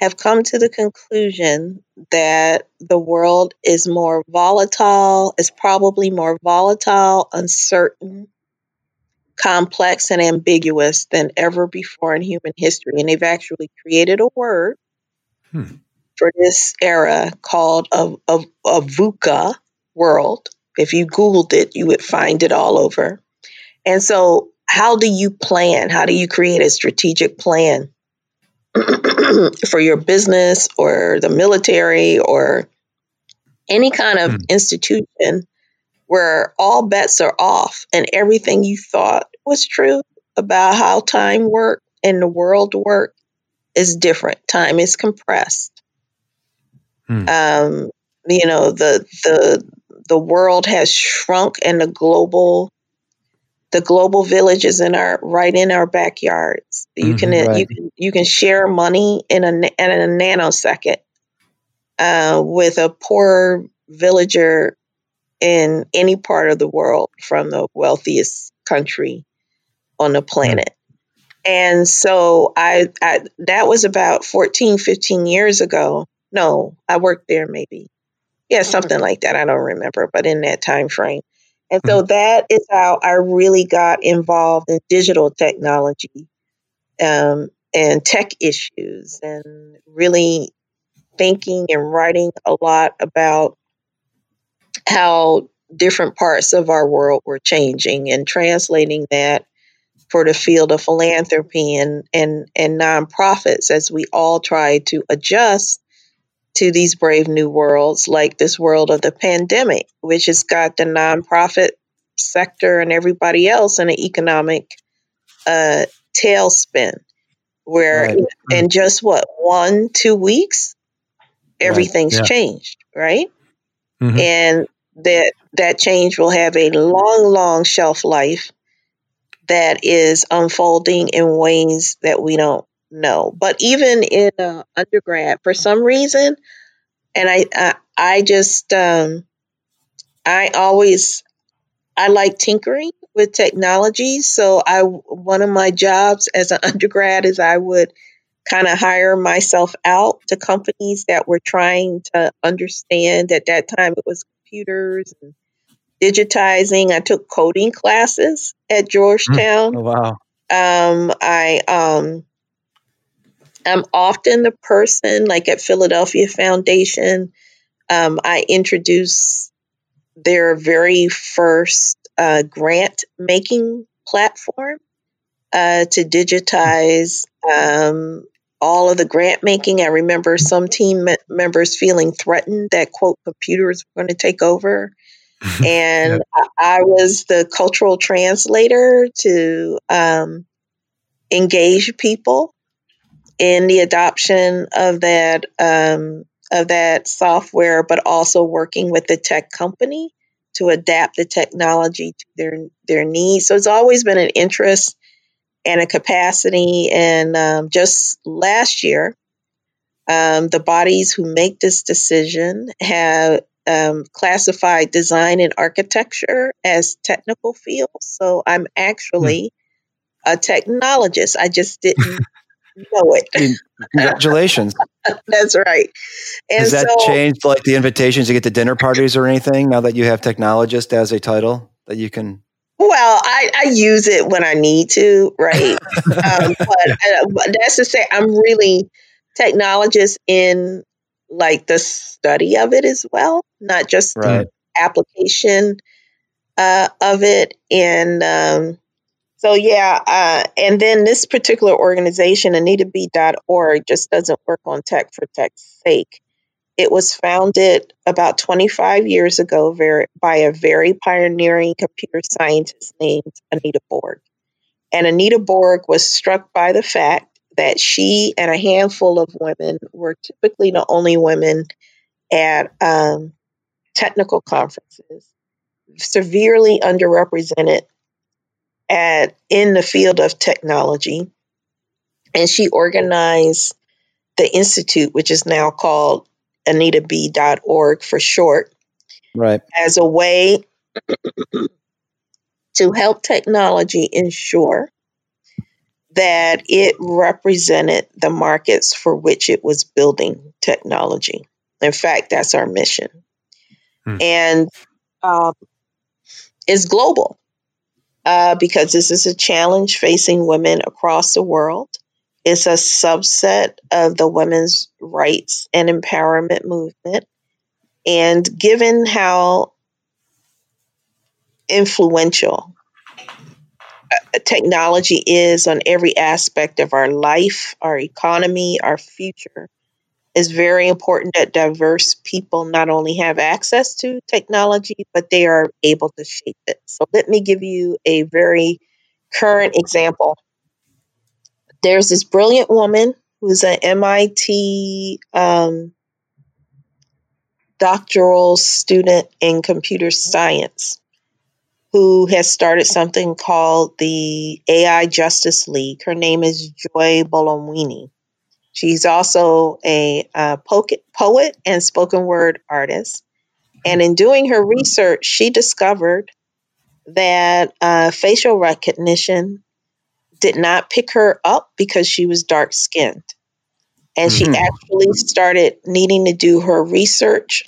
have come to the conclusion that the world is more volatile, is probably more volatile, uncertain, complex, and ambiguous than ever before in human history. And they've actually created a word hmm. for this era called a, a, a VUCA world. If you Googled it, you would find it all over. And so, how do you plan? How do you create a strategic plan for your business or the military or any kind of mm. institution where all bets are off and everything you thought was true about how time worked and the world worked is different. Time is compressed. Mm. Um, you know, the the the world has shrunk and the global the global village is in our right in our backyards. You mm-hmm, can right. you can you can share money in a in a nanosecond uh, with a poor villager in any part of the world, from the wealthiest country on the planet. And so I, I that was about 14, 15 years ago. No, I worked there maybe. Yeah, something like that. I don't remember, but in that time frame. And so mm-hmm. that is how I really got involved in digital technology um, and tech issues and really thinking and writing a lot about how different parts of our world were changing and translating that for the field of philanthropy and, and, and nonprofits as we all try to adjust to these brave new worlds, like this world of the pandemic, which has got the nonprofit sector and everybody else in an economic uh, tailspin, where right. in just what one two weeks, everything's right. yeah. changed, right? Mm-hmm. And that that change will have a long, long shelf life that is unfolding in ways that we don't no. But even in uh, undergrad, for some reason, and I, I, I just, um, I always, I like tinkering with technology. So I, one of my jobs as an undergrad is I would kind of hire myself out to companies that were trying to understand. At that time, it was computers and digitizing. I took coding classes at Georgetown. Oh, wow. Um, I um, I'm often the person, like at Philadelphia Foundation, um, I introduce their very first uh, grant making platform uh, to digitize um, all of the grant making. I remember some team me- members feeling threatened that, quote, computers were going to take over. and I-, I was the cultural translator to um, engage people in the adoption of that um, of that software, but also working with the tech company to adapt the technology to their their needs. So it's always been an interest and a capacity. And um, just last year, um, the bodies who make this decision have um, classified design and architecture as technical fields. So I'm actually a technologist. I just didn't know it. Congratulations. That's right. And Has that so, changed like the invitations to get to dinner parties or anything now that you have technologist as a title that you can? Well, I, I use it when I need to, right? um, but, uh, but that's to say, I'm really technologist in like the study of it as well, not just right. application uh, of it. And um, so yeah, uh, and then this particular organization, AnitaB.org, just doesn't work on tech for tech's sake. It was founded about 25 years ago very, by a very pioneering computer scientist named Anita Borg. And Anita Borg was struck by the fact that she and a handful of women were typically the only women at um, technical conferences, severely underrepresented at in the field of technology, and she organized the institute, which is now called AnitaB.org for short, right, as a way to help technology ensure that it represented the markets for which it was building technology. In fact, that's our mission. Hmm. And um, is global uh, because this is a challenge facing women across the world. It's a subset of the women's rights and empowerment movement. And given how influential uh, technology is on every aspect of our life, our economy, our future, it's very important that diverse people not only have access to technology, but they are able to shape it. So let me give you a very current example. There's this brilliant woman who's an MIT um, doctoral student in computer science who has started something called the AI Justice League. Her name is Joy Buolamwini. She's also a uh, poet and spoken word artist. And in doing her research, she discovered that uh, facial recognition did not pick her up because she was dark skinned. And mm-hmm. she actually started needing to do her research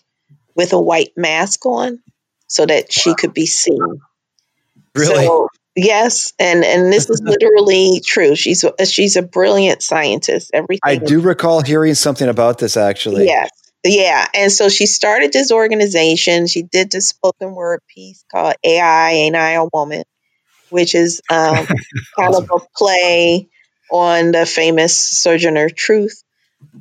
with a white mask on so that she could be seen. Really? So Yes, and and this is literally true. She's she's a brilliant scientist. Everything I do recall hearing something about this actually. Yes. Yeah, and so she started this organization. She did this spoken word piece called AI Ain't I a Woman, which is um, kind of a play on the famous Sojourner Truth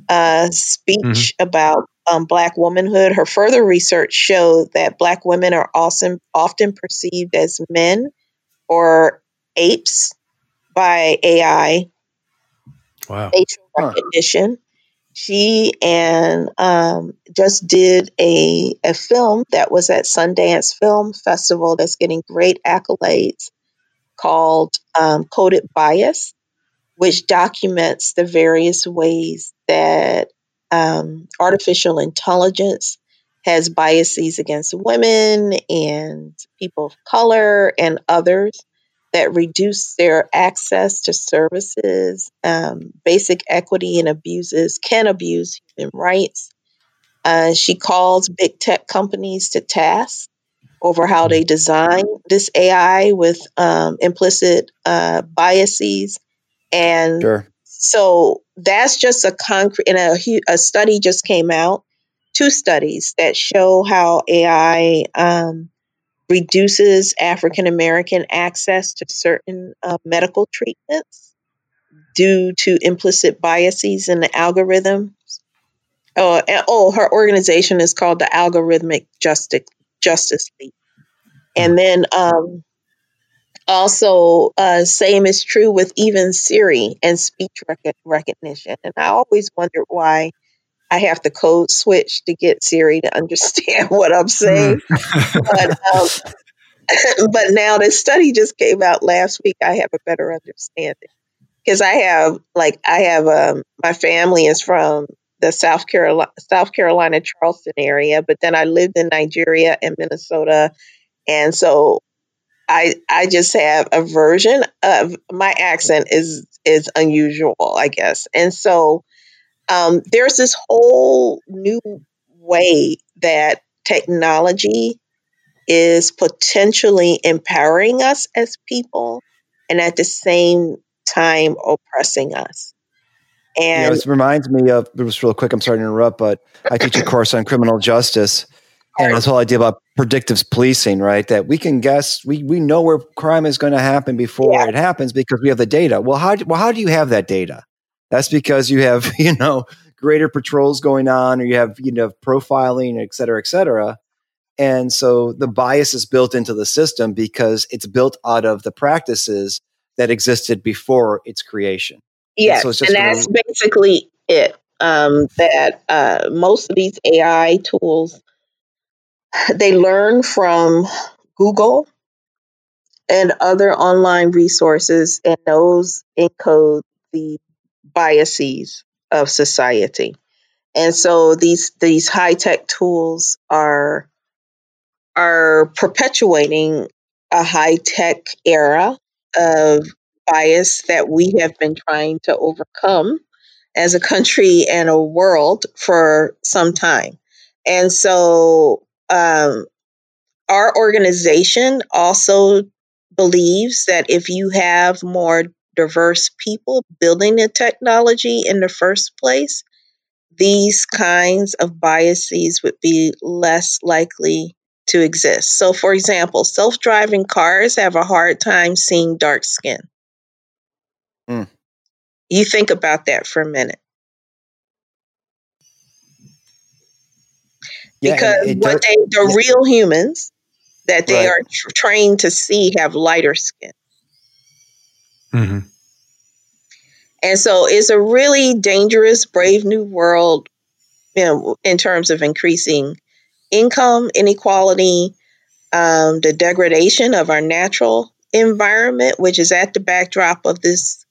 uh, speech mm-hmm. about um, Black womanhood. Her further research showed that Black women are often often perceived as men or apes by AI. Wow. Facial recognition. She and um, just did a, a film that was at Sundance Film Festival that's getting great accolades called um, Coded Bias, which documents the various ways that um, artificial intelligence has biases against women and people of color and others that reduce their access to services, um, basic equity, and abuses can abuse human rights. Uh, she calls big tech companies to task over how they design this AI with um, implicit uh, biases. And sure. so that's just a concrete, and a, a study just came out two studies that show how AI um, reduces African American access to certain uh, medical treatments due to implicit biases in the algorithms. Oh, oh, her organization is called the Algorithmic Justice Justice League. And hmm. then um, also, uh, same is true with even Siri and speech rec- recognition. And I always wondered why I have to code switch to get Siri to understand what I'm saying. Mm. but um, but now this study just came out last week. I have a better understanding because I have like I have um, my family is from the South Carolina South Carolina Charleston area, but then I lived in Nigeria and Minnesota, and so I I just have a version of my accent is is unusual, I guess, and so um, there's this whole new way that technology is potentially empowering us as people and at the same time oppressing us. And know, it reminds me of just real quick. I'm sorry to interrupt, but I teach a course on criminal justice, and this whole idea about predictive policing, right? That we can guess, we we know where crime is going to happen before yeah. it happens because we have the data. Well, how well how do you have that data? That's because you have, you know, greater patrols going on or you have, you know, profiling, et cetera, et cetera. And so the bias is built into the system because it's built out of the practices that existed before its creation. Yes, and, so and that's gonna... basically it. Um, that uh, most of these AI tools they learn from Google and other online resources, and those encode the biases of society. And so these these high tech tools are are perpetuating a high tech era of bias that we have been trying to overcome as a country and a world for some time. And so um, our organization also believes that if you have more diverse people building the technology in the first place, these kinds of biases would be less likely to exist. So, for example, self driving cars have a hard time seeing dark skin. Mm. You think about that for a minute. Yeah, because what they, the yeah. real humans that they right. are tr- trained to see have lighter skin. Mm-hmm. And so it's a really dangerous, brave new world you know, in terms of increasing income inequality, um, the degradation of our natural environment, which is at the backdrop of this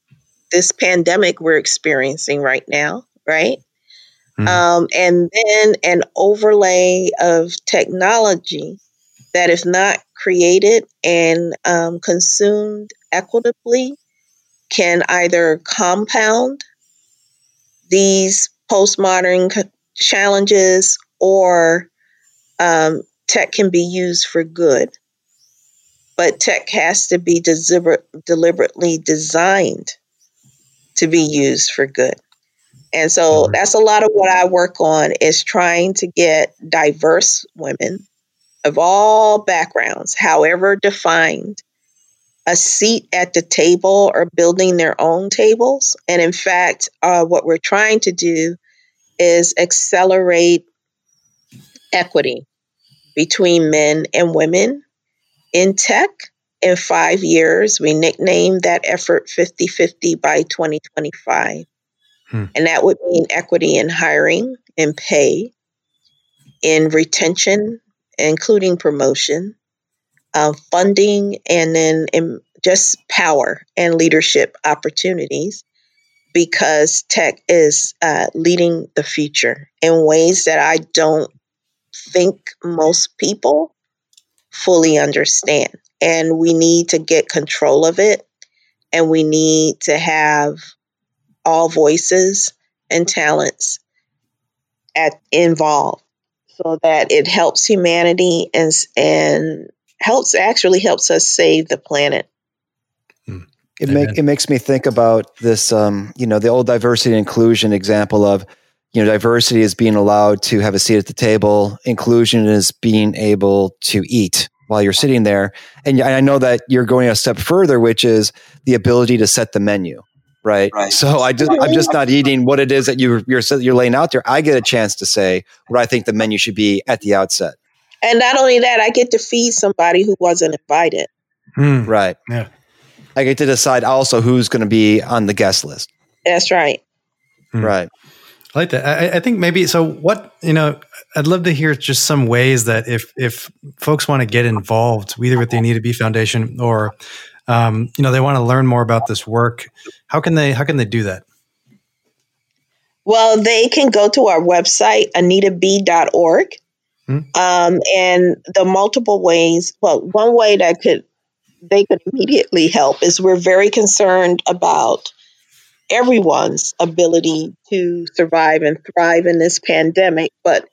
this pandemic we're experiencing right now, right? Mm-hmm. Um, and then an overlay of technology that, if not created and um, consumed equitably, can either compound these postmodern challenges or um, tech can be used for good. But tech has to be deliberately designed to be used for good. And so that's a lot of what I work on is trying to get diverse women of all backgrounds, however defined, a seat at the table or building their own tables. And in fact, uh, what we're trying to do is accelerate equity between men and women in tech. In five years, we nicknamed that effort 50 50 by 2025. Hmm. And that would mean equity in hiring and pay, in retention, including promotion, uh, funding, and then in just power and leadership opportunities because tech is uh, leading the future in ways that I don't think most people fully understand. And we need to get control of it. And we need to have all voices and talents at involved so that it helps humanity and and helps actually helps us save the planet. Hmm. It make it makes me think about this um, you know, the old diversity and inclusion example of you know, diversity is being allowed to have a seat at the table. Inclusion is being able to eat while you're sitting there. And I know that you're going a step further, which is the ability to set the menu. Right? right. So I just I'm just not eating what it is that you you're you're laying out there. I get a chance to say what I think the menu should be at the outset. And not only that, I get to feed somebody who wasn't invited. Hmm. Right. Yeah. I get to decide also who's going to be on the guest list. That's right. Hmm. Right. I like that. I, I, think maybe so. What you know, I'd love to hear just some ways that if if folks want to get involved, either with the Anita B Foundation or um, you know they want to learn more about this work, how can they how can they do that? Well, they can go to our website anitab.org, hmm. um, and the multiple ways. Well, one way that could they could immediately help is we're very concerned about everyone's ability to survive and thrive in this pandemic. But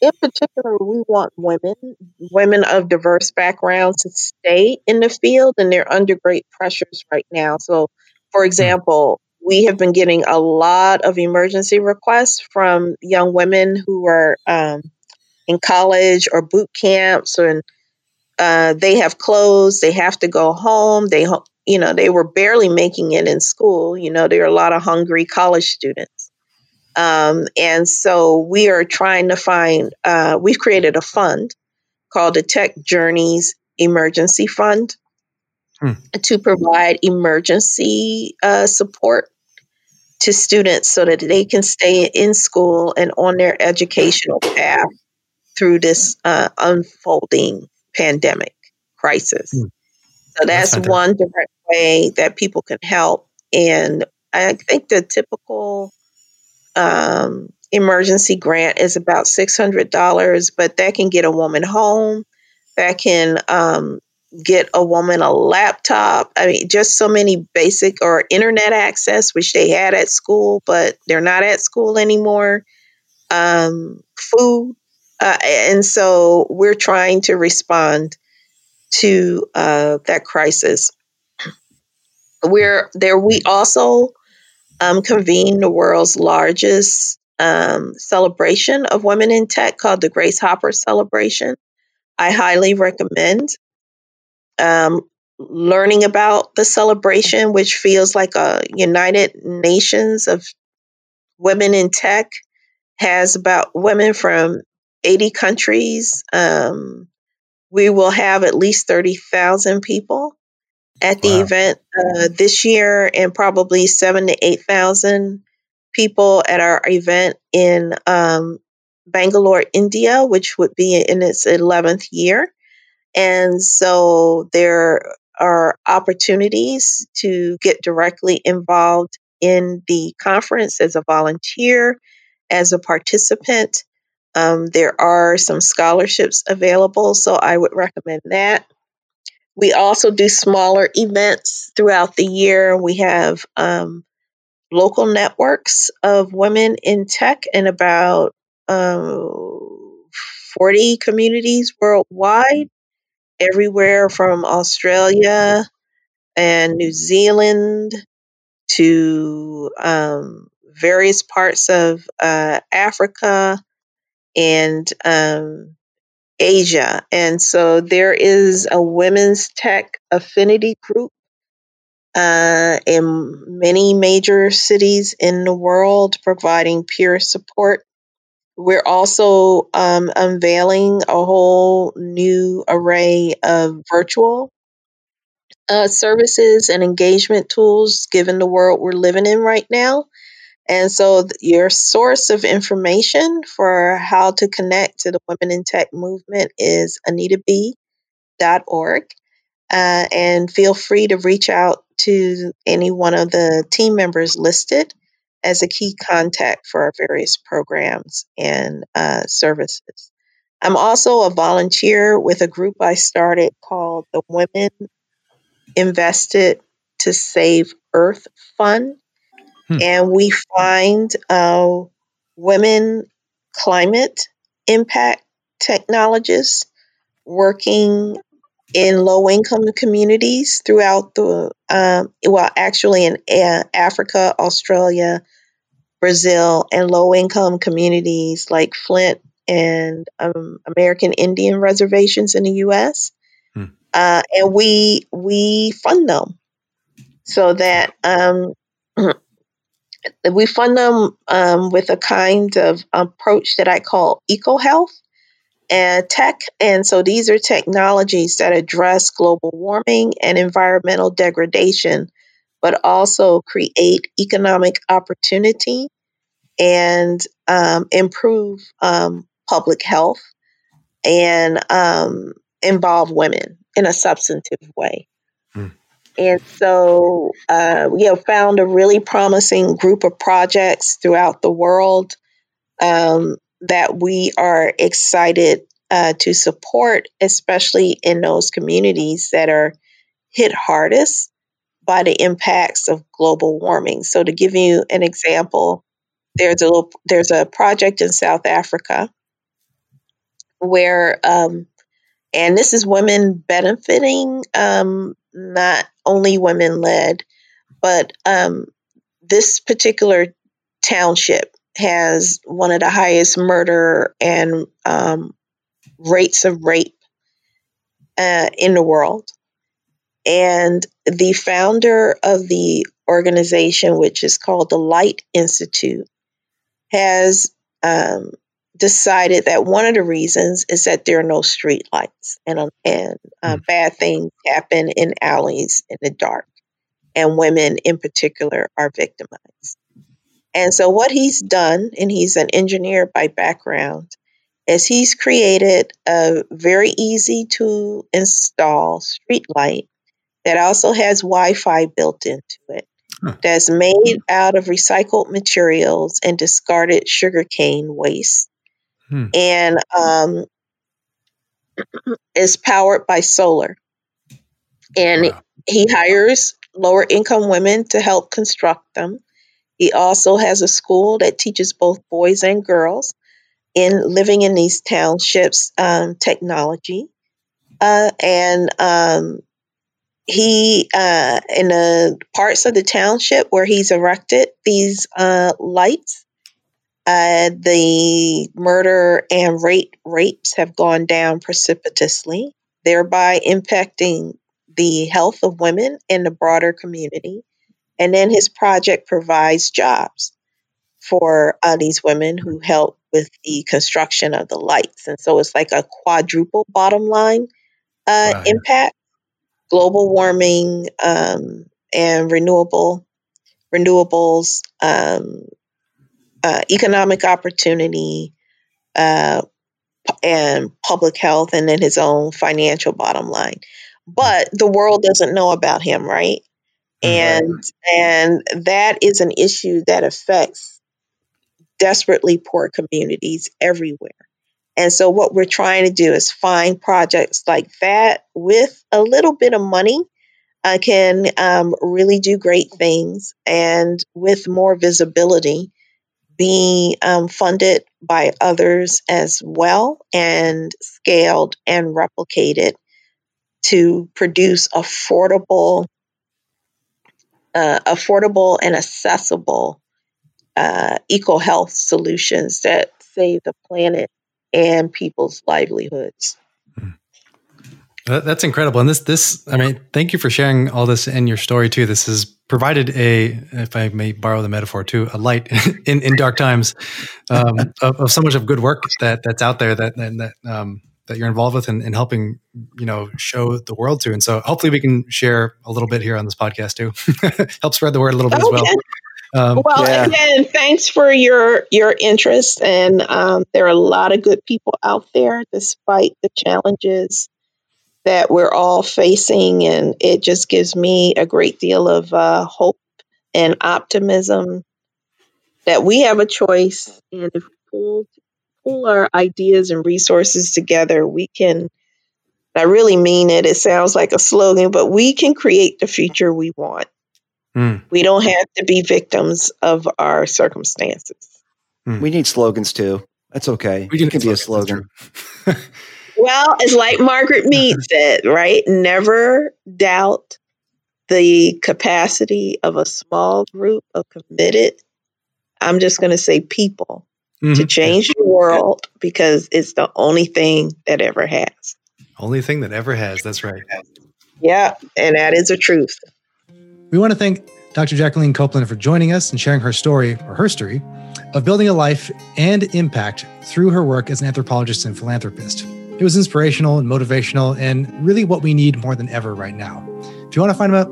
in particular, we want women, women of diverse backgrounds, to stay in the field, and they're under great pressures right now. So, for hmm. example, we have been getting a lot of emergency requests from young women who are um, in college or boot camps, and uh, they have closed. They have to go home. They you know, they were barely making it in school. You know, there are a lot of hungry college students. Um, and so we are trying to find, uh, we've created a fund called the Tech Journeys Emergency Fund hmm. to provide emergency uh, support to students so that they can stay in school and on their educational path through this uh, unfolding pandemic crisis. Hmm. So that's, that's one different way that people can help. And I think the typical um, emergency grant is about $600, but that can get a woman home. That can um, get a woman a laptop. I mean, just so many basic or internet access, which they had at school, but they're not at school anymore. Um, food. Uh, and so we're trying to respond to uh, that crisis. We're there. We also um, convened the world's largest um, celebration of women in tech called the Grace Hopper Celebration. I highly recommend um, learning about the celebration, which feels like a United Nations of women in tech, has about women from 80 countries. Um, we will have at least 30,000 people at the wow. event uh, this year and probably seven to 8,000 people at our event in um, Bangalore, India, which would be in its 11th year. And so there are opportunities to get directly involved in the conference as a volunteer, as a participant. Um, there are some scholarships available, so I would recommend that. We also do smaller events throughout the year. We have um, local networks of women in tech in about um, 40 communities worldwide, everywhere from Australia and New Zealand to um, various parts of uh, Africa and um, Asia. And so there is a women's tech affinity group uh, in many major cities in the world, providing peer support. We're also um, unveiling a whole new array of virtual uh, services and engagement tools given the world we're living in right now. And so, your source of information for how to connect to the Women in Tech movement is anitab.org. Uh, and feel free to reach out to any one of the team members listed as a key contact for our various programs and uh, services. I'm also a volunteer with a group I started called the Women Invested to Save Earth Fund. Hmm. And we find uh, women climate impact technologists working in low income communities throughout the, um, well, actually in uh, Africa, Australia, Brazil, and low income communities like Flint and um, American Indian reservations in the U.S. Hmm. Uh, and we we fund them so that um, we fund them um, with a kind of approach that I call eco health and tech. And so these are technologies that address global warming and environmental degradation, but also create economic opportunity and um, improve um, public health and um, involve women in a substantive way. And so uh, we have found a really promising group of projects throughout the world um, that we are excited uh, to support, especially in those communities that are hit hardest by the impacts of global warming. So, to give you an example, there's a little, there's a project in South Africa where, um, and this is women benefiting, um, not only women led, but um, this particular township has one of the highest murder and um, rates of rape uh, in the world. And the founder of the organization, which is called the Light Institute, has um, decided that one of the reasons is that there are no street lights and, um, and uh, mm. bad things happen in alleys in the dark, and women in particular are victimized. And so, what he's done, and he's an engineer by background, is he's created a very easy to install street light that also has Wi Fi built into it, huh. that's made out of recycled materials and discarded sugarcane waste, hmm. and um, is powered by solar. And wow. he hires lower income women to help construct them. He also has a school that teaches both boys and girls in living in these townships um, technology. Uh, and um, he, uh, in the parts of the township where he's erected these uh, lights, uh, the murder and rape rates have gone down precipitously, thereby impacting the health of women in the broader community. And then his project provides jobs for uh, these women who help with the construction of the lights. And so it's like a quadruple bottom line uh, wow. impact global warming um, and renewable renewables um, uh, economic opportunity uh, and public health, and then his own financial bottom line. But the world doesn't know about him, right? Mm-hmm. And and that is an issue that affects desperately poor communities everywhere. And so, what we're trying to do is find projects like that with a little bit of money uh, can um, really do great things and with more visibility be um, funded by others as well and scaled and replicated to produce affordable, uh, affordable and accessible uh, eco health solutions that save the planet and people's livelihoods. That's incredible. And this, this, I mean, thank you for sharing all this and your story too. This has provided a, if I may borrow the metaphor too, a light in, in dark times um, of, of, so much of good work that that's out there that that um, that you're involved with and, and, helping, you know, show the world to. And so hopefully we can share a little bit here on this podcast too, help spread the word a little bit okay. as well. Um, well, yeah. again, thanks for your your interest, and um, there are a lot of good people out there, despite the challenges that we're all facing, and it just gives me a great deal of uh, hope and optimism that we have a choice, and if we pull pull our ideas and resources together, we can. I really mean it. It sounds like a slogan, but we can create the future we want. Mm. We don't have to be victims of our circumstances. Mm. We need slogans too. That's okay. We can, can be a slogan. well, it's like Margaret Mead said, right? Never doubt the capacity of a small group of committed, I'm just going to say people, mm-hmm. to change the world because it's the only thing that ever has. Only thing that ever has. That's right. Yeah. And that is a truth. We want to thank Dr. Jacqueline Copeland for joining us and sharing her story or her story of building a life and impact through her work as an anthropologist and philanthropist. It was inspirational and motivational and really what we need more than ever right now. If you want to find out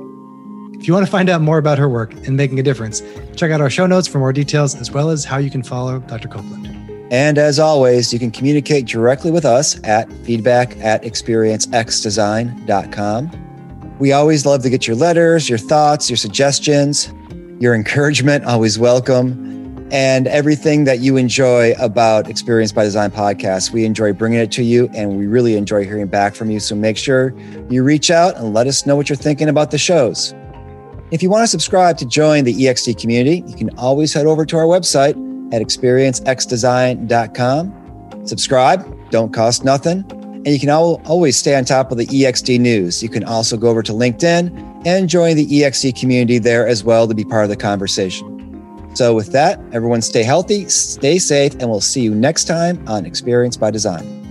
if you want to find out more about her work and making a difference, check out our show notes for more details as well as how you can follow Dr. Copeland. And as always, you can communicate directly with us at feedback at experiencexdesign.com. We always love to get your letters, your thoughts, your suggestions, your encouragement, always welcome, and everything that you enjoy about Experience by Design podcast. We enjoy bringing it to you and we really enjoy hearing back from you. So make sure you reach out and let us know what you're thinking about the shows. If you want to subscribe to join the EXD community, you can always head over to our website at experiencexdesign.com. Subscribe, don't cost nothing and you can always stay on top of the EXD news. You can also go over to LinkedIn and join the EXD community there as well to be part of the conversation. So, with that, everyone stay healthy, stay safe, and we'll see you next time on Experience by Design.